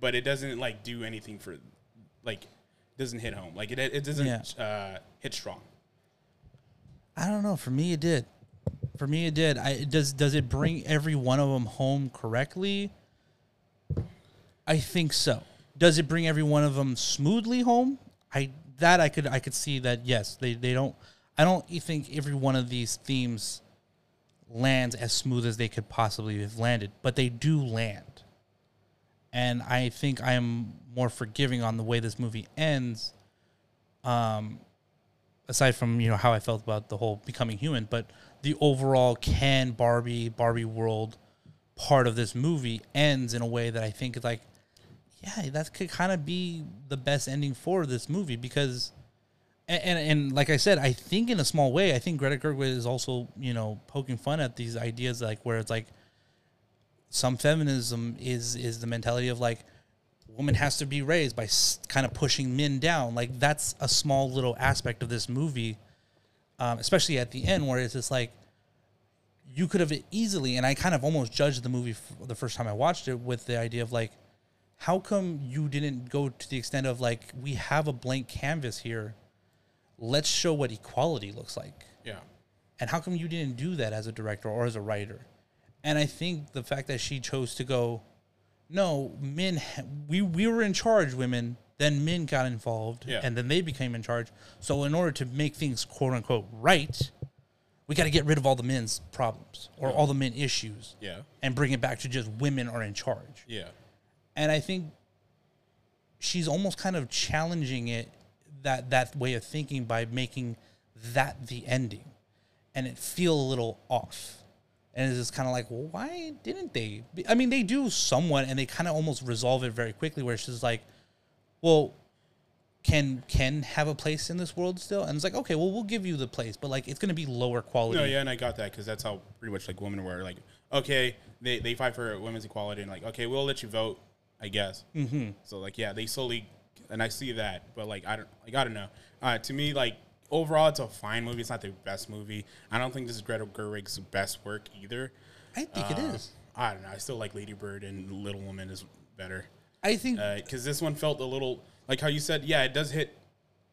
B: but it doesn't like do anything for like doesn't hit home like it it doesn't
A: Yeah.
B: uh, hit strong
A: I don't know. For me, it did. For me, it did. I does does it bring every one of them home correctly? I think so. Does it bring every one of them smoothly home? I that I could I could see that yes they they don't. I don't think every one of these themes lands as smooth as they could possibly have landed, but they do land. And I think I am more forgiving on the way this movie ends. Um, aside from you know how I felt about the whole becoming human, but the overall can Barbie Barbie world part of this movie ends in a way that I think like, yeah, that could kind of be the best ending for this movie because, and, and and like I said, I think in a small way, I think Greta Gerwig is also you know poking fun at these ideas like where it's like some feminism is is the mentality of like woman has to be raised by s- kind of pushing men down. Like that's a small little aspect of this movie um, especially at the end where it's just like you could have easily and i kind of almost judged the movie f- the first time i watched it with the idea of like how come you didn't go to the extent of like we have a blank canvas here let's show what equality looks like
B: Yeah.
A: and how come you didn't do that as a director or as a writer? And I think the fact that she chose to go, no, men, we, we were in charge, women, then men got involved,
B: Yeah.
A: and then they became in charge. So, in order to make things quote unquote right, we got to get rid of all the men's problems or all the men issues
B: Yeah.
A: and bring it back to just women are in charge.
B: Yeah.
A: And I think she's almost kind of challenging it that that way of thinking by making that the ending, and it feel a little off. And it's just kind of like, well, why didn't they? I mean, they do somewhat, and they kind of almost resolve it very quickly. Where just like, well, can Ken have a place in this world still? And it's like, okay, well, we'll give you the place, but like, it's going to be lower quality.
B: No, yeah, and I got that because that's how pretty much like women were. Like, okay, they, they fight for women's equality, and like, okay, we'll let you vote, I guess. Mm-hmm. So like, yeah, they slowly, and I see that, but like, I don't, like, I don't know. Uh, to me, like overall, it's a fine movie. It's not the best movie. I don't think this is Greta Gerwig's best work either.
A: I think it
B: Uh,
A: is.
B: I don't know. I still like Lady Bird and Little Woman is better.
A: I think
B: because this one felt a little like how you said. Yeah, it does hit.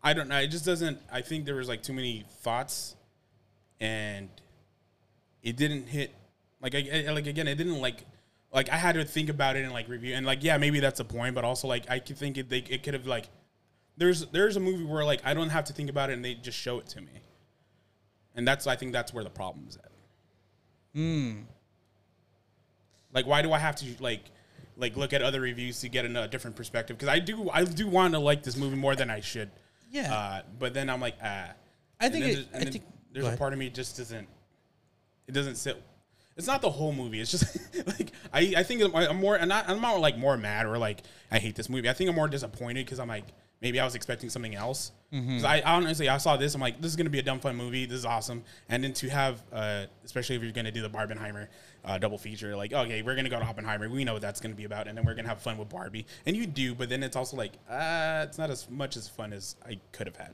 B: I don't know. It just doesn't. I think there was like too many thoughts, and it didn't hit. Like I, I- like again, it didn't like. Like I had to think about it and like review and like yeah maybe that's a point but also like I could think it they it could have like there's there's a movie where like I don't have to think about it and they just show it to me, and that's I think that's where the problem is at. Hmm. Like, why do I have to like, like look at other reviews to get a different perspective? Because I do, I do want to like this movie more than I should.
A: Yeah.
B: Uh, but then I'm like, ah.
A: I
B: And
A: think it-
B: there's-
A: I think-
B: there's a part of me just doesn't. It doesn't sit. It's not the whole movie. It's just like I, I think I'm- more, I'm not, I'm not like more mad or like I hate this movie. I think I'm more disappointed because I'm like maybe I was expecting something else.
A: Mm-hmm.
B: 'Cause I honestly I saw this. I'm like this is gonna be a dumb fun movie. This is awesome. And then to have, uh, especially if you're gonna do the Barbenheimer uh, double feature, like okay, we're gonna go to Oppenheimer. We know what that's gonna be about, and then we're gonna have fun with Barbie. And you do, but then it's also like uh, it's not as much as fun as I could have had.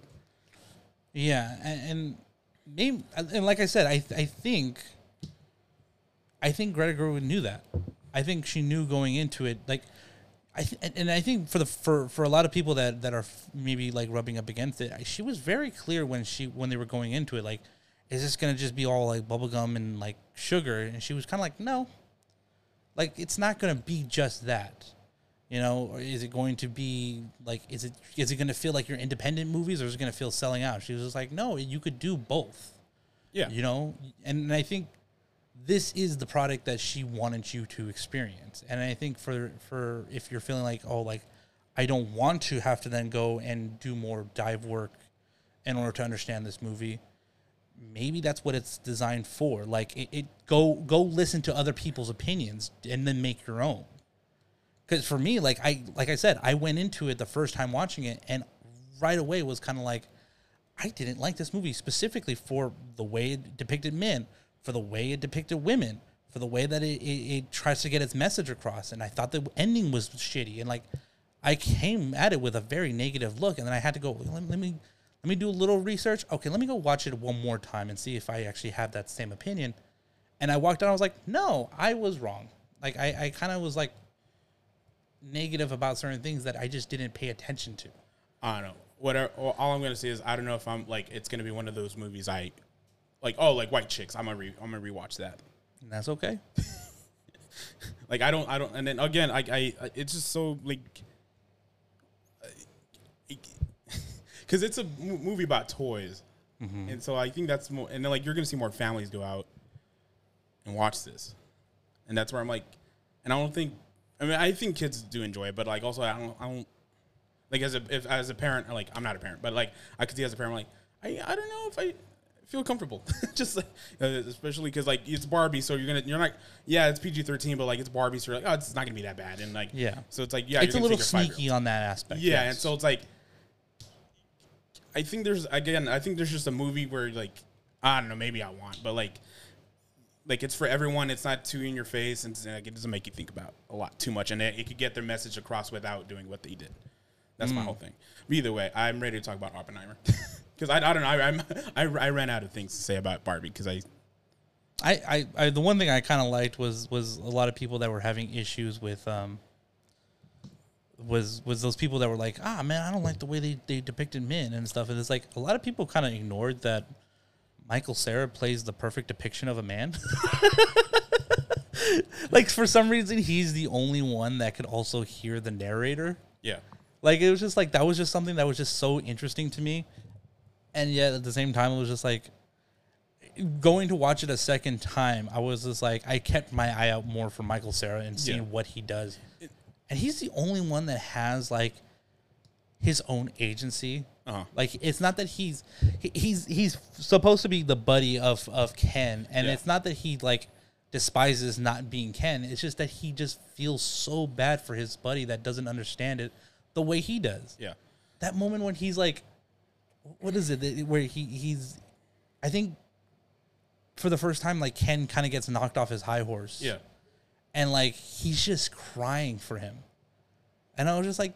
A: Yeah, and, and maybe, and like I said, I I think, I think Greta Gerwig knew that. I think she knew going into it. Like, I th- and- and I think for the for for a lot of people that that are f- maybe like rubbing up against it, she was very clear when she when they were going into it. Like, is this gonna just be all like bubblegum and like sugar? And she was kind of like, no. Like, it's not gonna be just that. You know, or is it going to be like is it is it going to feel like your independent movies or is it going to feel selling out? She was just like, no, you could do both.
B: Yeah.
A: You know, and I think this is the product that she wanted you to experience. And I think for for if you're feeling like, oh, like I don't want to have to then go and do more dive work in order to understand this movie, maybe that's what it's designed for. Like it, it go go listen to other people's opinions and then make your own. Because for me, like I like I said, I went into it the first time watching it, and right away was kind of like, I didn't like this movie specifically for the way it depicted men, for the way it depicted women, for the way that it, it, it tries to get its message across, and I thought the ending was shitty, and like I came at it with a very negative look, and then I had to go let, let me let me do a little research. Okay, let me go watch it one more time and see if I actually have that same opinion. And I walked out, I was like, no, I was wrong. Like I, I kind of was like negative about certain things that I just didn't pay attention to.
B: I don't know. Whatever. All I'm gonna say is I don't know if I'm like it's gonna be one of those movies I like. Oh, like White Chicks. I'm gonna re, I'm gonna rewatch that.
A: And that's okay.
B: Like I don't I don't. And then again, I I it's just so like. Because it's a movie about toys, mm-hmm. and so I think that's more. And then like you're gonna see more families go out and watch this, and that's where I'm like, and I don't think. I mean, I think kids do enjoy it, but like also I don't I don't like as a if as a parent like I'm not a parent, but like I could see as a parent like I I don't know if I feel comfortable. Just like, uh, especially because like it's Barbie, so you're gonna you're not yeah it's PG thirteen, but like it's Barbie, so you're like oh it's not gonna be that bad, and like
A: Yeah.
B: so it's like yeah
A: it's a little sneaky on that aspect.
B: Yeah,
A: yes.
B: and so it's like I think there's again I think there's just a movie where like I don't know maybe I want, but like like it's for everyone. It's not too in your face, and it's, like, it doesn't make you think about a lot too much, and it, it could get their message across without doing what they did. That's
A: Mm.
B: my whole thing. But either way, I'm ready to talk about Oppenheimer because I, I don't know I, I'm I, I ran out of things to say about Barbie because I
A: I, I, I the one thing I kind of liked was was a lot of people that were having issues with um was was those people that were like ah man I don't like the way they, they depicted men and stuff. And it's like a lot of people kind of ignored that Michael Cera plays the perfect depiction of a man. Like for some reason he's the only one that could also hear the narrator.
B: Yeah.
A: Like it was just like that was just something that was just so interesting to me, and yet at the same time it was just like going to watch it a second time. I was just like I kept my eye out more for Michael Cera and seeing
B: Yeah.
A: what he does, and he's the only one that has like his own agency.
B: Uh-huh.
A: Like it's not that he's he- he's he's supposed to be the buddy of of Ken, and
B: Yeah.
A: it's not that he like despises not being Ken. It's just that he just feels so bad for his buddy that doesn't understand it the way he does.
B: yeah
A: That moment when he's like, what is it? Where he he's, I think, for the first time, like Ken kind of gets knocked off his high horse.
B: yeah
A: and like he's just crying for him. And I was just like,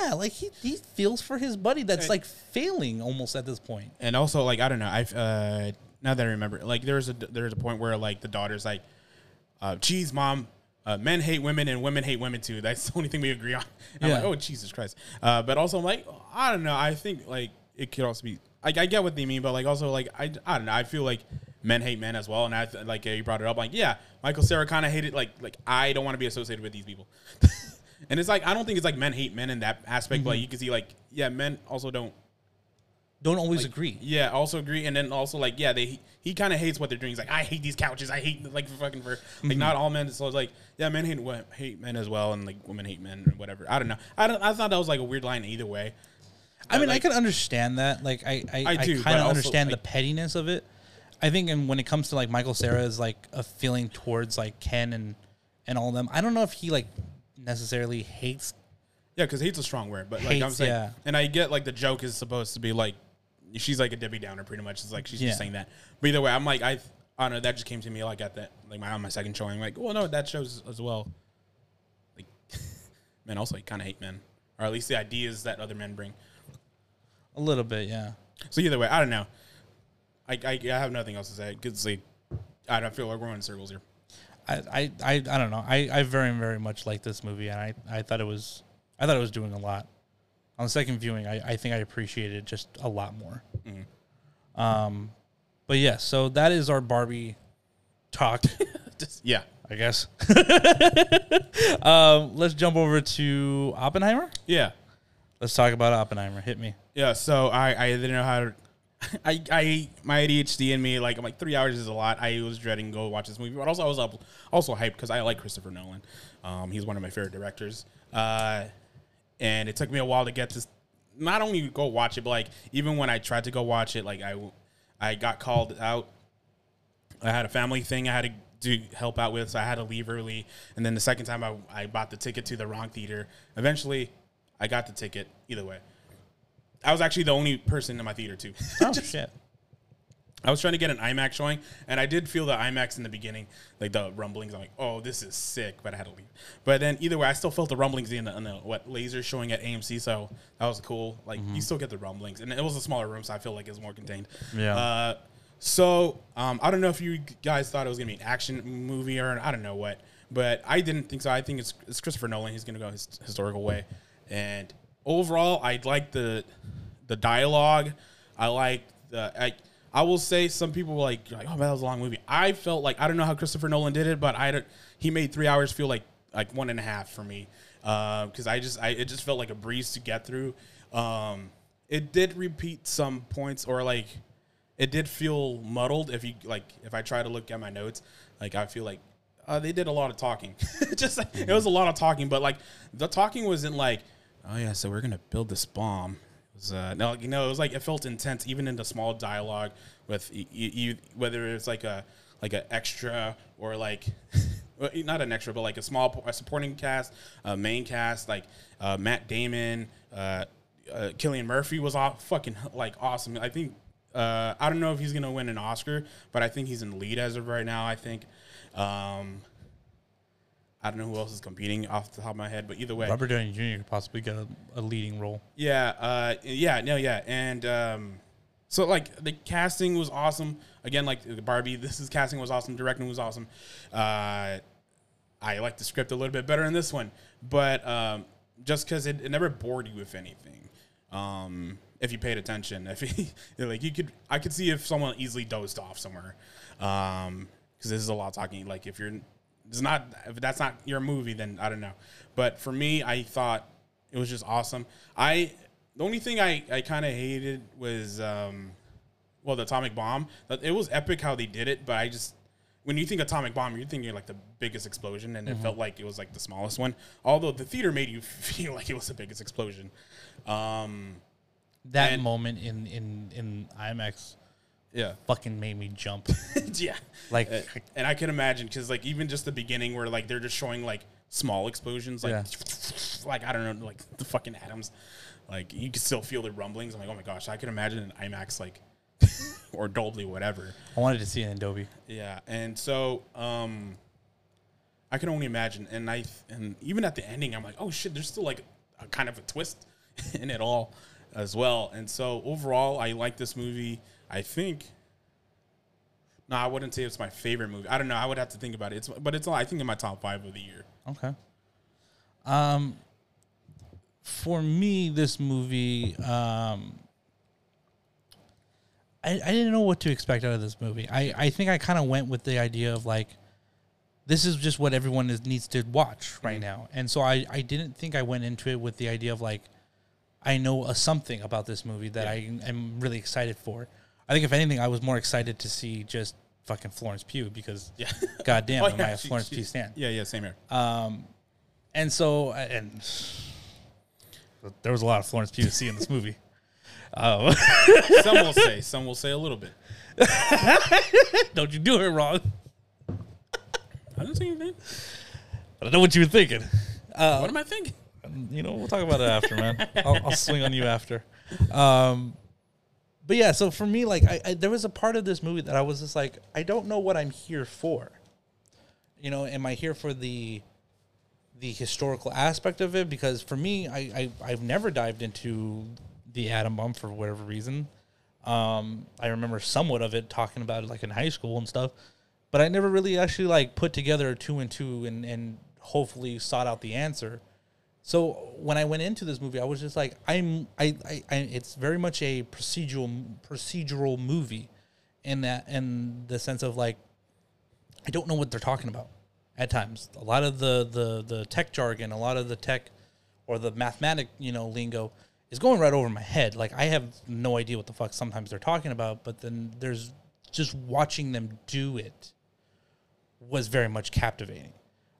A: yeah, like he, he feels for his buddy that's
B: And-
A: like failing almost at this point.
B: and also like I don't know I've uh now that I remember like there's a there's a point where like the daughter's like uh geez mom uh, men hate women and women hate women too. That's the only thing we agree on. And I'm
A: Yeah.
B: like, oh Jesus Christ! Uh, but also, I'm like, I don't know. I think like it could also be like I get what they mean, but like also like I, I don't know. I feel like men hate men as well, and I like you brought it up. Like yeah, Michael Cera kind of hated like like I don't want to be associated with these people. and it's like I don't think it's like men hate men in that aspect, but like, you can see like yeah, men also don't
A: Don't always
B: like,
A: agree.
B: Yeah, also agree, and then also like yeah, they he kind of hates what they're doing. He's like, I hate these couches. I hate like fucking for like mm-hmm. not all men. So it's like yeah, men hate hate men as well, and like women hate men or whatever. I don't know. I don't. I thought that was like a weird line either way.
A: I mean,
B: like-
A: I can understand that. Like, I, I, I,
B: but
A: kind of understand
B: like-
A: the pettiness of it. I think, and when it comes to like Michael Cera's like a feeling towards like Ken and and all of them, I don't know if he like necessarily hates.
B: Yeah, because hate's a strong word, but like I'm saying,
A: yeah.
B: and I get like the joke is supposed to be like she's like a Debbie Downer, pretty much. It's like she's
A: Yeah.
B: just saying that. But either way, I'm like I. I don't know. That just came to me like at that, like my on my second showing. Like, well, no, that shows as well. Like, men also kind of hate men, or at least the ideas that other men bring.
A: A little bit, yeah.
B: So either way, I don't know. I, I, I have nothing else to say because like I don't feel like we're in circles here.
A: I, I, I, I don't know. I, I very, very much like this movie, and I, I thought it was, I thought it was doing a lot. On the second viewing, I, I think I appreciated it just a lot more. Um, but yeah, so that is our Barbie talk,
B: Just yeah,
A: I guess. um, let's jump over to Oppenheimer.
B: yeah,
A: Let's talk about Oppenheimer. Hit me.
B: Yeah. So I I didn't know how to. I, I my ADHD in me like I'm like three hours is a lot. I was dreading go watch this movie, but also I was up also hyped because I like Christopher Nolan. Um, he's one of my favorite directors. Uh, and it took me a while to get to not only go watch it, but like even when I tried to go watch it, like I I got called out I had a family thing I had to do help out with, so I had to leave early. And then the second time, I, I bought the ticket to the wrong theater. Eventually, I got the ticket. Either way, I was actually the only person in my theater too.
A: Oh shit!
B: I was trying to get an IMAX showing, and I did feel the IMAX in the beginning, like the rumblings. I'm like, oh, this is sick, but I had to leave. But then either way, I still felt the rumblings in the, in the what laser showing at AMC, so that was cool. Like you still get the rumblings, and it was a smaller room, so I feel like it was more contained.
A: Yeah.
B: Uh, so um, I don't know if you guys thought it was gonna be an action movie or I don't know what, but I didn't think so. I think it's, it's Christopher Nolan. He's gonna go his historical way, and overall, I like the the dialogue. I like the I. I will say some people were like, like, oh that was a long movie. I felt like I don't know how Christopher Nolan did it, but I don't, he made three hours feel like like one and a half for me because I just I it just felt like a breeze to get through. Um, it did repeat some points or like it did feel muddled if you like if I try to look at my notes like I feel like uh, they did a lot of talking just it was a lot of talking but like the talking wasn't like oh yeah so we're gonna build this bomb was, uh, no, you know, it was like it felt intense, even in the small dialogue with you, you whether it's like a like an extra or like not an extra, but like a small a supporting cast, a main cast, like uh, Matt Damon, uh, uh, Cillian Murphy was all fucking like awesome. I think uh, I don't know if he's gonna win an Oscar, but I think he's in lead as of right now. I think. Um, I don't know who else is competing off the top of my head, but either way,
A: Robert Downey Jr. could possibly get a, a leading role.
B: yeah, uh, yeah, no, yeah, and um, so like the casting was awesome. Again, like the Barbie, this is casting was awesome. Directing was awesome. Uh, I like the script a little bit better in this one, but um, just because it, it never bored you with anything. Um, if you paid attention, if he, like you could, I could see if someone easily dozed off somewhere. Um, because this is a lot of talking. Like if you're, it's not if that's not your movie, then I don't know. But for me, I thought it was just awesome. I the only thing I I kind of hated was um, well the atomic bomb. It was epic how they did it, but I just when you think atomic bomb, you're thinking like the biggest explosion, and it felt like it was like the smallest one. Although the theater made you feel like it was the biggest explosion. Um,
A: That moment in in in IMAX
B: yeah.
A: fucking made me jump.
B: yeah.
A: Like-
B: Uh, and I can imagine because like even just the beginning where like they're just showing like small explosions, like
A: Yeah.
B: like I don't know, like the fucking atoms, like you can still feel the rumblings. I'm like, oh my gosh, I can imagine an IMAX like or Dolby, whatever.
A: I wanted to see it in Adobe.
B: Yeah, and so um, I can only imagine, and I and even at the ending, I'm like, oh shit, there's still like a kind of a twist in it all as well. And so overall, I like this movie. I think. No, I wouldn't say it's my favorite movie. I don't know. I would have to think about it. It's but it's all I think in my top five of the year.
A: Okay. Um, for me, this movie, um, I, I didn't know what to expect out of this movie. I, I think I kind of went with the idea of like, this is just what everyone is, needs to watch right now. And so I, I didn't think I went into it with the idea of like, I know a something about this movie that I am really excited for. I think if anything, I was more excited to see just fucking Florence Pugh because,
B: Yeah.
A: goddamn,
B: Oh,
A: am I
B: yeah,
A: a
B: she-
A: Florence
B: she-
A: Pugh stan?
B: Yeah, yeah, same here.
A: Um, and so, uh, and there was a lot of Florence Pugh to see in this movie. Oh,
B: some will say, some will say a little bit.
A: don't you do it wrong.
B: I didn't say anything.
A: I don't know what you were thinking.
B: Uh, what am I thinking?
A: You know, we'll talk about it after, man. I'll, I'll swing on you after. Um, but yeah, so for me, like, I, I there was a part of this movie that I was just like, I don't know what I'm here for. You know, am I here for the the historical aspect of it? Because for me, I, I I've never dived into the atom bomb for whatever reason. Um, I remember somewhat of it talking about it like in high school and stuff, but I never really actually like put together two and two and and hopefully sought out the answer. So when I went into this movie, I was just like, I'm, I, I, I it's very much a procedural procedural movie, in that, in the sense of like, I don't know what they're talking about at times. A lot of the the the tech jargon, a lot of the tech or the mathematic, you know, lingo is going right over my head. Like I have no idea what the fuck sometimes they're talking about, but then there's just watching them do it was very much captivating.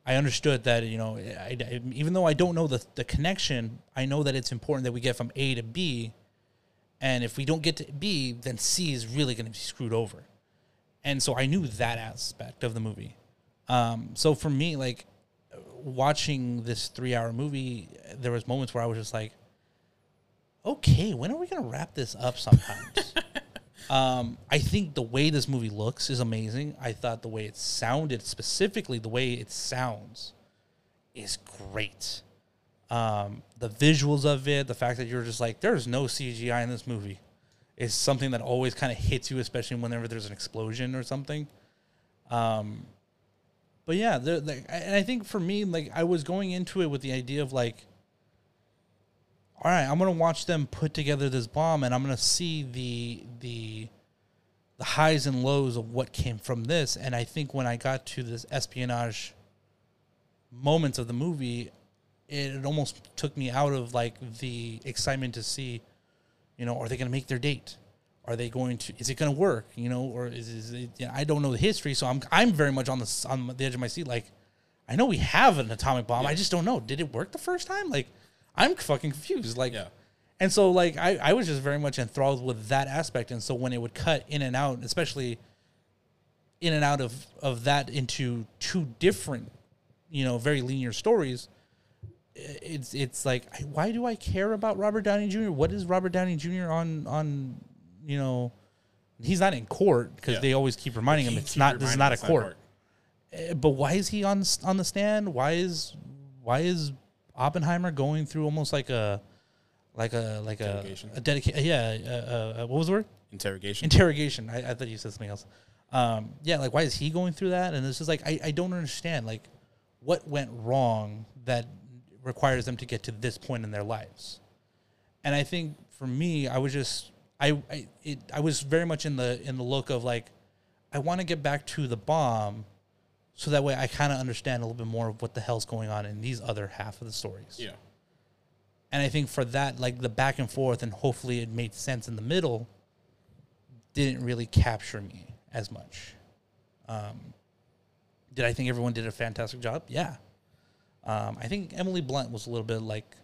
A: I understood that you know, I, I- even though I don't know the the connection, I know that it's important that we get from A to B, and if we don't get to B, then C is really going to be screwed over. And so I knew that aspect of the movie. Um, so for me, like watching this three hour movie, there was moments where I was just like, okay, when are we going to wrap this up sometimes? Um, I think the way this movie looks is amazing. I thought the way it sounded, specifically the way it sounds, is great. Um, the visuals of it, the fact that you're just like, there's no CGI in this movie, is something that always kind of hits you, especially whenever there's an explosion or something. Um, but yeah, there- there- and I think for me, like I was going into it with the idea of like, all right, I'm gonna watch them put together this bomb, and I'm gonna see the the the highs and lows of what came from this. And I think when I got to this espionage moments of the movie, it it almost took me out of like the excitement to see, you know, are they gonna make their date? Are they going to? Is it going to work? You know, or is, is it? You know, I don't know the history, so I'm I'm very much on the on the edge of my seat. Like, I know we have an atomic bomb. I just don't know. Did it work the first time? Like, I'm fucking confused. Like,
B: Yeah.
A: And so like I, I was just very much enthralled with that aspect. And so when it would cut in and out, especially in and out of, of that into two different, you know, very linear stories, it's it's like why do I care about Robert Downey Jr.? What is Robert Downey Jr. on on you know he's not in court because
B: Yeah.
A: they always keep reminding him it's not this is not a
B: us
A: court. Uh, But why is he on on the stand? Why is why is Oppenheimer going through almost like a like a like a
B: Dedication.
A: a dedication? Yeah, uh, uh, uh, what was the word?
B: Interrogation.
A: Interrogation. I, I thought you said something else. Um, yeah, like why is he going through that? And it's just like I, I don't understand like what went wrong that requires them to get to this point in their lives. And I think for me, I was just I I it I was very much in the in the look of like I want to get back to the bomb so that way I kind of understand a little bit more of what the hell's going on in these other half of the stories.
B: yeah.
A: And I think for that, like the back and forth, and hopefully it made sense in the middle, didn't really capture me as much. Um, did I think everyone did a fantastic job? Yeah. Um, I think Emily Blunt was a little bit like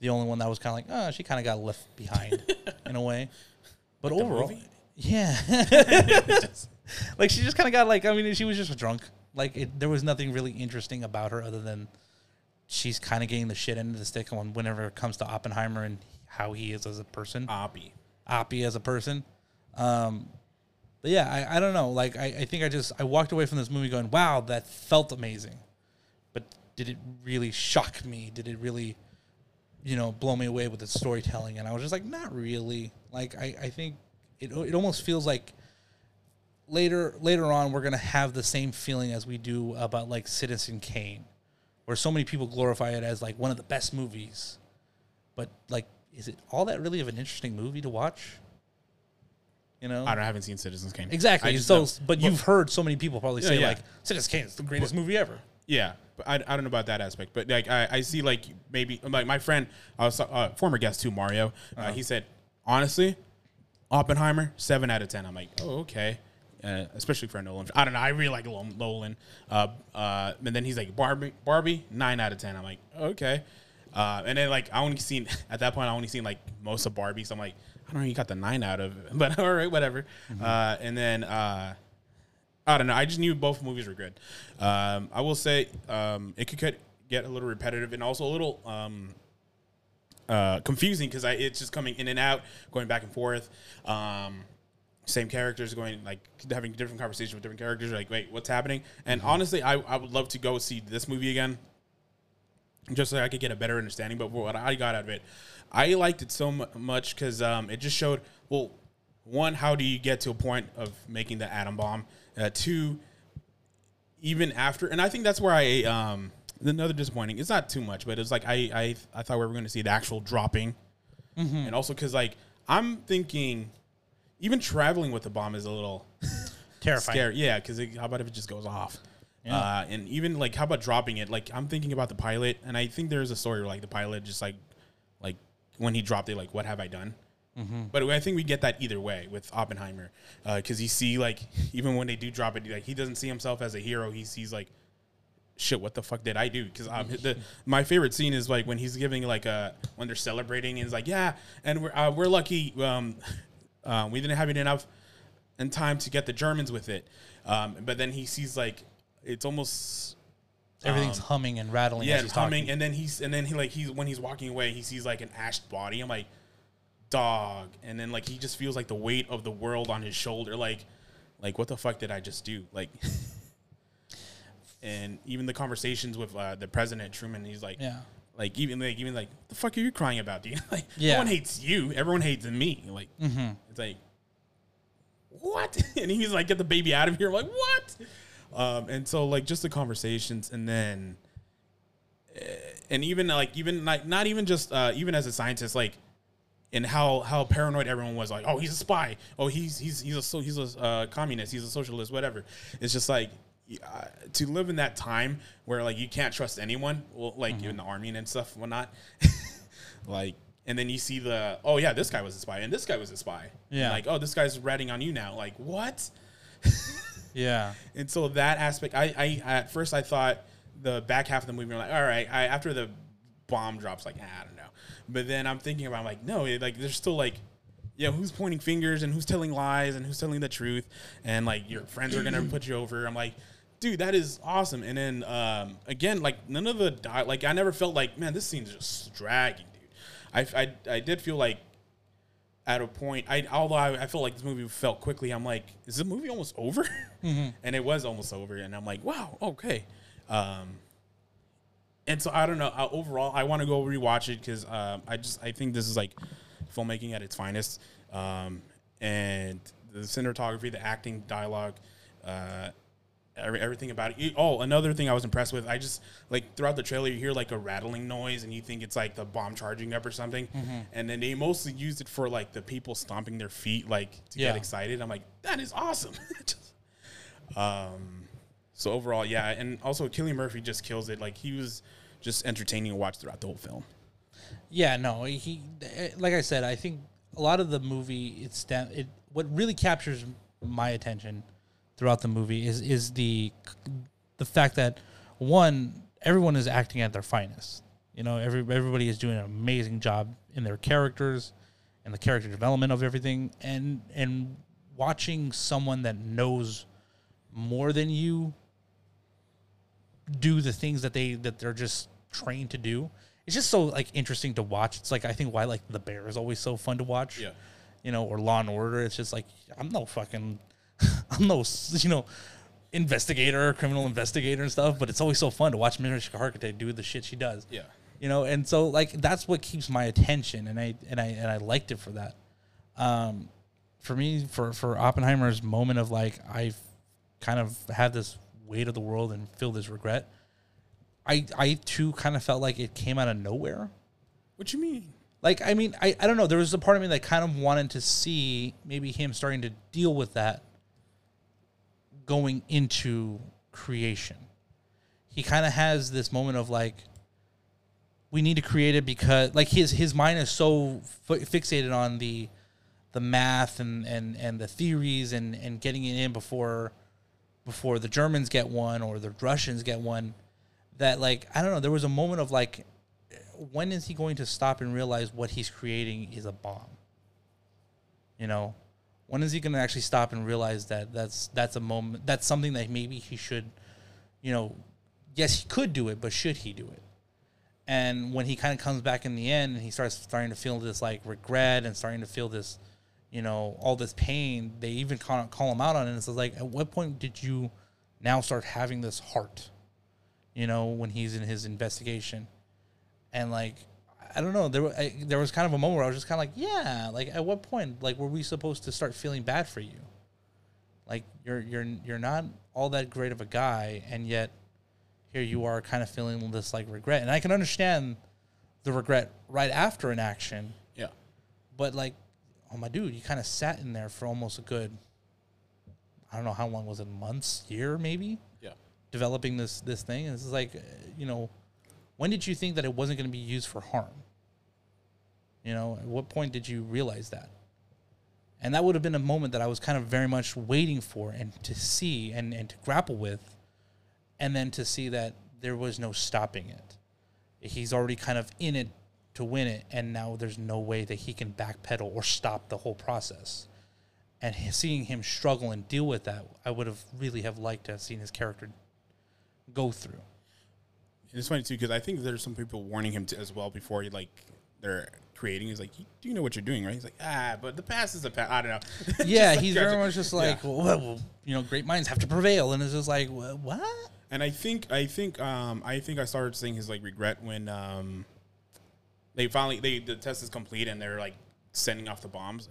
A: the only one that was kind of like, oh, she kind of got left behind in a way. But
B: the
A: overall, yeah. like she just kind of got like, I mean, she was just drunk. Like it, there was nothing really interesting about her other than she's kind of getting the shit end of the stick on whenever it comes to Oppenheimer and how he is as a person,
B: Oppie.
A: Oppie as a person. Um, but yeah, I, I don't know. Like I, I think I just I walked away from this movie going, wow, that felt amazing. But did it really shock me? Did it really, you know, blow me away with its storytelling? And I was just like, not really. Like I, I think it it almost feels like later later on we're gonna have the same feeling as we do about like Citizen Kane, where so many people glorify it as like one of the best movies, but like, is it all that really of an interesting movie to watch? You know,
B: I don't I haven't seen Citizens Kane.
A: exactly. So,
B: know-
A: but you've heard so many people probably say
B: yeah.
A: like Citizen Kane is the greatest movie ever.
B: Yeah, but I, I don't know about that aspect. But like I, I see like maybe like my friend, I was uh, former guest too, Mario. uh he said honestly, Oppenheimer seven out of ten. I'm like, oh okay. Uh, especially for a Nolan. I don't know. I really like Nolan. Uh, uh, and then he's like Barbie. Barbie nine out of ten. I'm like okay. Uh, and then like I only seen at that point I only seen like most of Barbie. So I'm like I don't know. You got the nine out of it, but all right, whatever. Uh, and then. Uh, I don't know. I just knew both movies were good. Um, I will say um, it could get, get a little repetitive and also a little um, uh, confusing because it's just coming in and out, going back and forth. Um, same characters going like having different conversations with different characters. Like, wait, what's happening? And honestly, I, I would love to go see this movie again, just so I could get a better understanding. But what I got out of it, I liked it so mu- much because um, it just showed well, one, how do you get to a point of making the atom bomb? Uh, two, even after, and I think that's where I um another disappointing. It's not too much, but it's like I I I thought we were going to see the actual dropping, and also because like I'm thinking, even traveling with the bomb is a little
A: Terrifying.
B: scary. Yeah, because how about if it just goes off? Uh, and even like how about dropping it? Like I'm thinking about the pilot, and I think there's a story where like the pilot just like like when he dropped it, like what have I done? But I think we get that either way with Oppenheimer, because you see like even when they do drop it, like he doesn't see himself as a hero. He sees like shit. What the fuck did I do? Because um, the my favorite scene is like when he's giving like a when they're celebrating and he's like yeah, and we're uh, we're lucky. Um, uh, we didn't have it enough in time to get the Germans with it. Um, but then he sees like it's almost
A: Everything's humming and rattling.
B: yeah, it's humming,
A: talking.
B: and then he's and then he like he's when he's walking away, he sees like an ashed body. I'm like, dog, and then like he just feels like the weight of the world on his shoulder. Like, like what the fuck did I just do? Like, and even the conversations with uh, the president Truman, he's like,
A: Yeah.
B: Like even like even like the fuck are you crying about, dude? Like,
A: Yeah.
B: no one hates you, everyone hates me. Like, mm-hmm. it's like, what? and he's like, get the baby out of here. I'm like, what? Um, and so like just the conversations, and then and even like even like not even just uh, even as a scientist like and how how paranoid everyone was like oh he's a spy oh he's he's he's a so he's a uh, communist he's a socialist whatever it's just like uh, to live in that time where like you can't trust anyone well like in the army and stuff and whatnot like and then you see the oh yeah this guy was a spy and this guy was a spy And,
A: Yeah.
B: like oh this guy's ratting on you now like what
A: Yeah.
B: and so that aspect, I, I at first I thought the back half of the movie, I'm like, all right, I, after the bomb drops. Like ah, I don't know. But then I'm thinking about I'm like no, it, like there's still like yeah, who's pointing fingers and who's telling lies and who's telling the truth and like your friends are gonna put you over. I'm like. Dude, that is awesome. And then um, again, like none of the di- like I never felt like man, this scene's just dragging, dude. I, I, I did feel like at a point, I although I, I felt like this movie felt quickly, I'm like, is the movie almost over? And it was almost over, and I'm like, wow, okay. Um, and so I don't know. Uh, overall, I want to go rewatch it because um, I just I think this is like filmmaking at its finest, um, and the cinematography, the acting, dialogue. Uh, everything about it. Oh, another thing I was impressed with. I just like throughout the trailer, you hear like a rattling noise, and you think it's like the bomb charging up or something. And then they mostly used it for like the people stomping their feet, like to
A: Yeah.
B: get excited. I'm like, that is awesome. Just- um, so overall, yeah, and also Cillian Murphy just kills it. Like he was just entertaining to watch throughout the whole film.
A: Yeah, no, he like I said, I think a lot of the movie it's it what really captures my attention throughout the movie is is the the fact that one everyone is acting at their finest. You know, every everybody is doing an amazing job in their characters and the character development of everything and and watching someone that knows more than you do the things that they that they're just trained to do. It's just so like interesting to watch. It's like I think why like the bear is always so fun to watch.
B: Yeah.
A: You know, or Law and Order. It's just like I'm no fucking I'm no you know investigator, criminal investigator and stuff, but it's always so fun to watch Mariska Hargitay do the shit she does.
B: Yeah.
A: You know, and so like that's what keeps my attention and I and I and I liked it for that. Um for me for for Oppenheimer's moment of like I've kind of had this weight of the world and feel this regret. I I too kind of felt like it came out of nowhere.
B: What you mean?
A: Like I mean, I, I don't know. There was a part of me that kind of wanted to see maybe him starting to deal with that going into creation. He kind of has this moment of like we need to create it because like his his mind is so fi- fixated on the the math and and and the theories and and getting it in before before the Germans get one or the Russians get one that like I don't know there was a moment of like when is he going to stop and realize what he's creating is a bomb you know when is he going to actually stop and realize that that's that's a moment that's something that maybe he should you know yes he could do it but should he do it? And when he kind of comes back in the end and he starts starting to feel this like regret and starting to feel this you know all this pain they even call, call him out on it and it's like at what point did you now start having this heart? You know when he's in his investigation. And like I don't know. There I, there was kind of a moment where I was just kind of like yeah like at what point like were we supposed to start feeling bad for you? Like you're you're you're not all that great of a guy and yet here you are kind of feeling this like regret. And I can understand the regret right after an action.
B: Yeah.
A: but like oh my dude you kind of sat in there for almost a good I don't know how long was it months year maybe?
B: Yeah.
A: developing this this thing. And it's like uh, you know when did you think that it wasn't going to be used for harm? You know at what point did you realize that? And that would have been a moment that i was kind of very much waiting for and to see and, and to grapple with and then to see that there was no stopping it. He's already kind of in it to win it and now there's no way that he can backpedal or stop the whole process. And seeing him struggle and deal with that i would have really have liked to have seen his character go through
B: It's funny too because I think there's some people warning him to, as well before he like they're creating. He's like, "Do you know what you're doing?" Right? He's like, "Ah, but the past is a past." I don't know.
A: yeah he's very much just like well, well, you know great minds have to prevail and it's just like wha- what
B: And I think I think um I think I started seeing his like regret when um they finally they the test is complete and they're like sending off the bombs,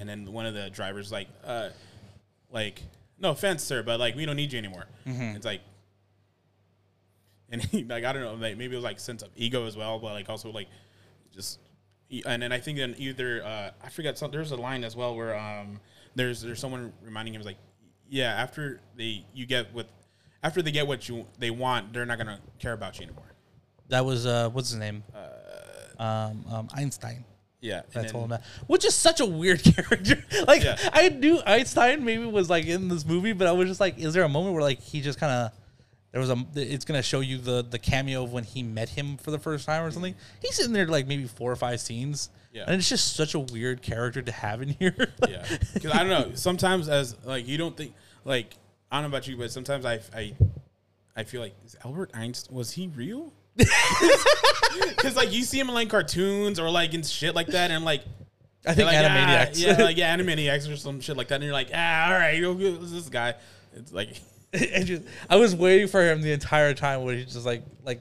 B: and then one of the drivers like uh like no offense sir but like we don't need you anymore. It's like. And he, like I don't know, like maybe it was like sense of ego as well, but like also like just and then I think then either uh, I forget some there's a line as well where um there's there's someone reminding him like yeah after they you get what after they get what you they want they're not gonna care about you anymore
A: that was uh what's his name Uh, um, um einstein
B: yeah
A: I told him that, which is such a weird character. like
B: Yeah.
A: I knew Einstein maybe was like in this movie, but I was just like, is there a moment where like he just kind of there was a. It's gonna show you the the cameo of when he met him for the first time or something. He's in there like maybe four or five scenes.
B: Yeah.
A: and it's just such a weird character to have in here.
B: Yeah, because I don't know. Sometimes as like you don't think like I don't know about you, but sometimes I I I feel like is Albert Einstein was he real? Because like you see him in like cartoons or like in shit like that, and like
A: I think
B: like,
A: Animaniacs.
B: ah, yeah, like yeah, Animaniacs or some shit like that, and you're like, ah, all right, this guy. It's like
A: I just I was waiting for him the entire time where he's just like like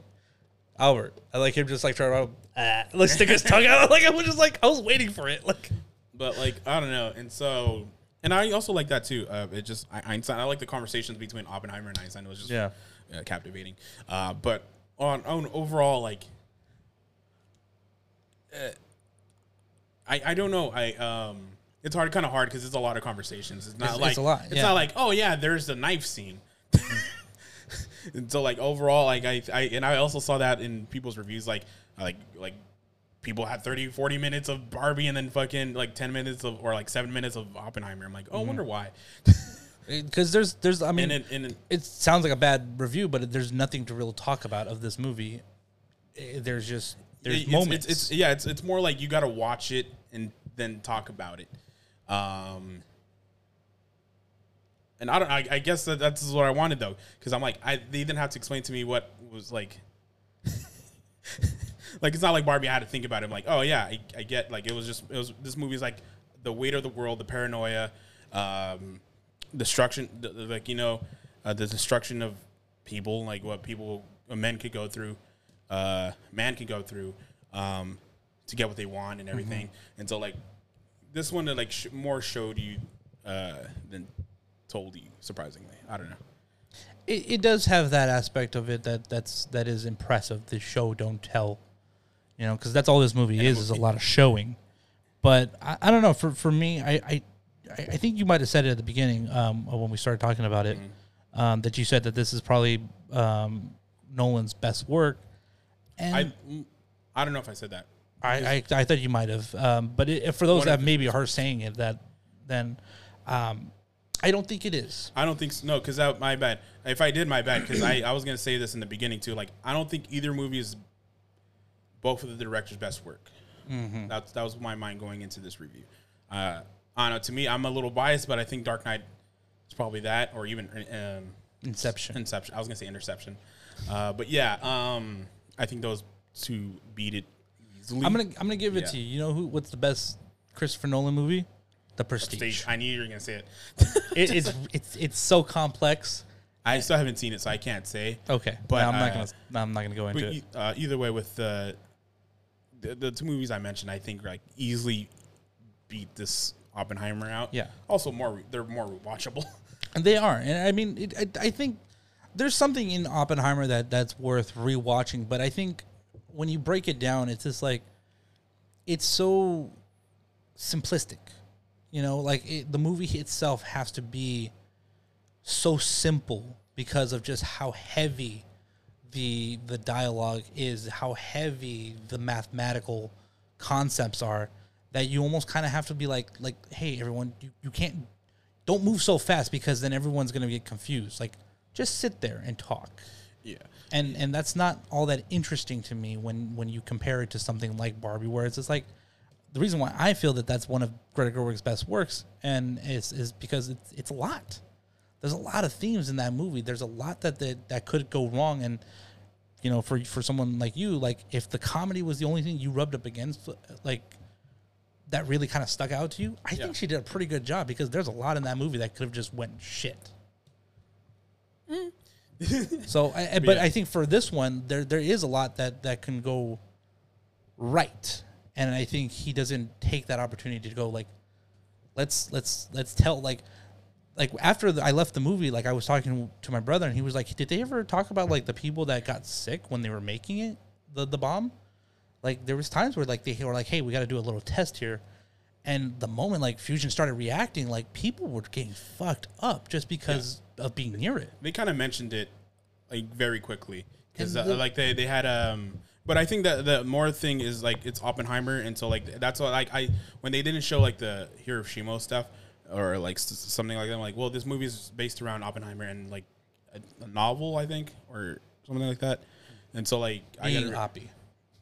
A: Albert. I like him just like trying to ah, like stick his tongue out. Like I was just like I was waiting for it. Like
B: But like I don't know, and so and I also like that too. Uh, it just I- Einstein. I like the conversations between Oppenheimer and Einstein. It was just
A: Yeah.
B: uh, captivating. Uh, but on on overall, like, uh, I I don't know. I um, it's hard, kind of hard because it's a lot of conversations. It's not
A: It's-
B: like
A: it's a lot, yeah.
B: not like oh yeah, there's the knife scene. and so like overall, like I, I and I also saw that in people's reviews, like like like people had 30 40 minutes of barbie and then fucking like 10 minutes of or like 7 minutes of oppenheimer i'm like oh i wonder why
A: because there's there's I mean
B: and it, and it,
A: it sounds like a bad review, but there's nothing to really talk about of this movie. Eh, There's just there's
B: it's,
A: moments.
B: It's, it's yeah, it's it's more like you got to watch it and then talk about it. Um, and I don't. I, I guess that that's what I wanted though, because I'm like, I they didn't have to explain to me what was like. like it's not like Barbie. I had to think about it. I'm like, oh yeah, I, I get. Like it was just it was this movie's like the weight of the world, the paranoia, um, destruction, the, the- like you know, uh, the destruction of people, like what people, uh, men could go through, uh, man could go through, um, to get what they want and everything. And so like this one, uh, like sh- more showed you uh, than told you. Surprisingly, I don't know.
A: it, it does have that aspect of it that that's that is impressive. The show don't tell, you know, because that's all this movie is is a lot of showing. But I, I don't know. For for me, I I, I think you might have said it at the beginning um, when we started talking about it. Um, that you said that this is probably um, Nolan's best work, and
B: I mm, I don't know if I said that.
A: I, I, I thought you might have, um, but it, for those that maybe are saying it, that then um, I don't think it is.
B: I don't think so. No, because that my bad. If I did, my bad. Because I, I was gonna say this in the beginning too. Like I don't think either movie is both of the director's best work.
A: Mm-hmm.
B: That's that was my mind going into this review. Uh, I know. To me, I'm a little biased, but I think Dark Knight is probably that, or even um,
A: Inception.
B: Inception. I was gonna say Interception, uh, but yeah, um, I think those two beat it easily.
A: I'm gonna I'm gonna give it to you. You know who? What's the best Christopher Nolan movie? The Prestige.
B: Stage. I knew you were gonna say it.
A: It, it's it's it's so complex.
B: I still haven't seen it, so I can't say.
A: Okay,
B: But,
A: but I'm not
B: uh,
A: gonna no, I'm not gonna go into it.
B: uh, either way, with the, the the two movies I mentioned, I think like easily beat this Oppenheimer out.
A: Yeah.
B: Also, more re- they're more watchable.
A: And they are, and I mean, it, I, I think there's something in Oppenheimer that that's worth rewatching. But I think when you break it down, it's just like it's so simplistic. You know, like it, the movie itself has to be so simple because of just how heavy the the dialogue is, how heavy the mathematical concepts are that you almost kind of have to be like like hey everyone you, you can't don't move so fast because then everyone's going to get confused like just sit there and talk
B: yeah.
A: And and that's not all that interesting to me when when you compare it to something like Barbie, where it's just like the reason why I feel that that's one of Greta Gerwig's best works, and is is because it's it's a lot. There's a lot of themes in that movie. There's a lot that that, that could go wrong, and you know, for for someone like you, like if the comedy was the only thing you rubbed up against, like that really kind of stuck out to you, I
B: Yeah.
A: think she did a pretty good job because there's a lot in that movie that could have just went shit. So, I, but
B: Yeah.
A: I think for this one, there there is a lot that that can go right, and I think he doesn't take that opportunity to go like, let's let's let's tell like. Like after the, I left the movie, like I was talking to my brother, and he was like, "Did they ever talk about like the people that got sick when they were making it, the the bomb?" Like there was times where like they were like, "Hey, we got to do a little test here," and the moment like Fusion started reacting, like people were getting fucked up just because of being near it.
B: They kind of mentioned it like very quickly because uh, like they they had um. But I think that the more thing is like it's Oppenheimer, and so like that's what like I when they didn't show like the Hiroshima stuff or like something like that, I'm like, well, this movie is based around Oppenheimer, and like a, a novel, I think, or something like that. And so like I
A: Being
B: gotta,
A: Oppie.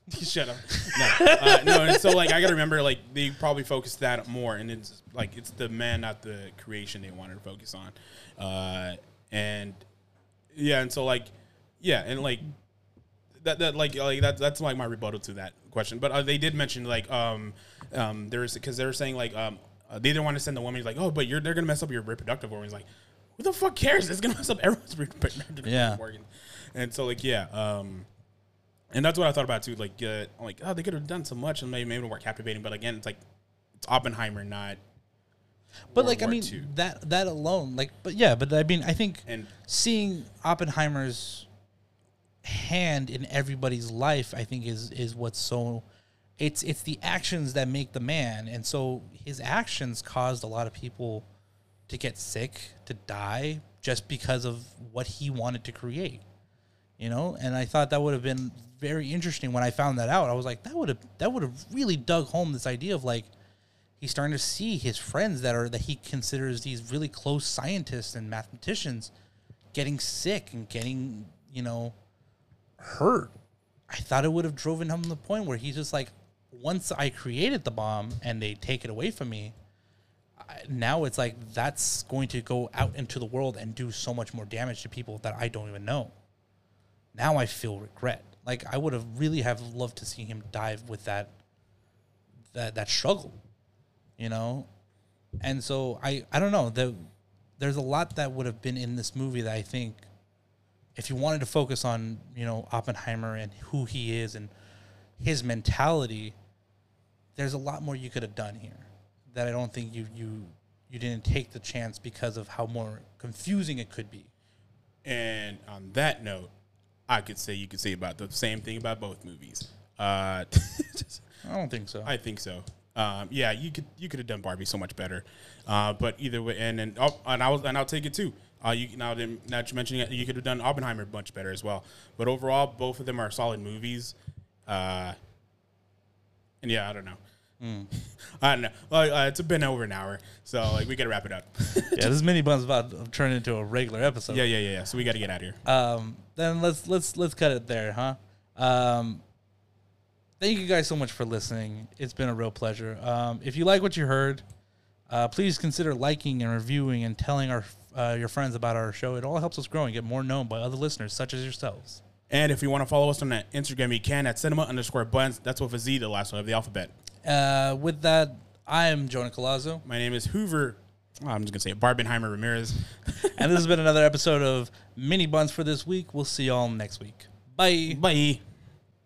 B: Shut up. No, uh, no. And so like I gotta remember like they probably focused that more, and it's like it's the man, not the creation, they wanted to focus on. Uh, and yeah, and so like yeah, and like that that like like that that's like my rebuttal to that question. But uh, they did mention like um um there's because they were saying like um uh, they didn't want to send the woman he's like oh but you're they're gonna mess up your reproductive organs like who the fuck cares it's gonna mess up everyone's reproductive
A: Yeah.
B: organs and so like yeah um and that's what I thought about too like uh, like oh they could have done so much and maybe maybe more captivating but again it's like it's Oppenheimer not
A: But
B: World
A: like I mean
B: II.
A: that that alone, like but yeah, but I mean I think
B: and
A: seeing Oppenheimer's hand in everybody's life, I think is is what's so it's it's the actions that make the man. And so his actions caused a lot of people to get sick, to die just because of what he wanted to create. You know? And I thought that would have been very interesting when I found that out. I was like that would have that would have really dug home this idea of like he's starting to see his friends that are that he considers these really close scientists and mathematicians getting sick and getting you know hurt i thought it would have driven him to the point where he's just like once i created the bomb and they take it away from me now it's like that's going to go out into the world and do so much more damage to people that i don't even know now i feel regret. Like i would have really have loved to see him dive with that that that struggle you know? And so i i don't know. The, there's a lot that would have been in this movie that i think if you wanted to focus on you know oppenheimer and who he is and his mentality there's a lot more you could have done here that i don't think you you you didn't take the chance because of how more confusing it could be.
B: And on that note, I could say you could say about the same thing about both movies. Uh,
A: i don't think so
B: I think so. Um, yeah, you could you could have done Barbie so much better. Uh, but either way, and and oh, and I was and I'll take it too. Uh, you now that now that you're mentioning it, you could have done Oppenheimer much better as well. But overall, both of them are solid movies. Uh, and yeah, I don't know. I don't know. Well, uh, it's been over an hour, so like we gotta wrap it up.
A: yeah this mini bun's about to turn into a regular episode
B: yeah, yeah, yeah, yeah. So we gotta get out of here.
A: um, then let's let's let's cut it there, huh? Um, thank you guys so much for listening. It's been a real pleasure. Um, if you like what you heard, uh, please consider liking and reviewing and telling our uh, your friends about our show. It all helps us grow and get more known by other listeners such as yourselves.
B: And if you want to follow us on that Instagram, you can at cinema underscore bunz. That's with a Z, the last one of the alphabet.
A: Uh, with that, I am Jonah Colazzo,
B: My name is Hoover. oh, I'm just gonna say it, Barbenheimer Ramirez.
A: and this has been another episode of Mini Bunz for this week. We'll see y'all next week. Bye.
B: Bye.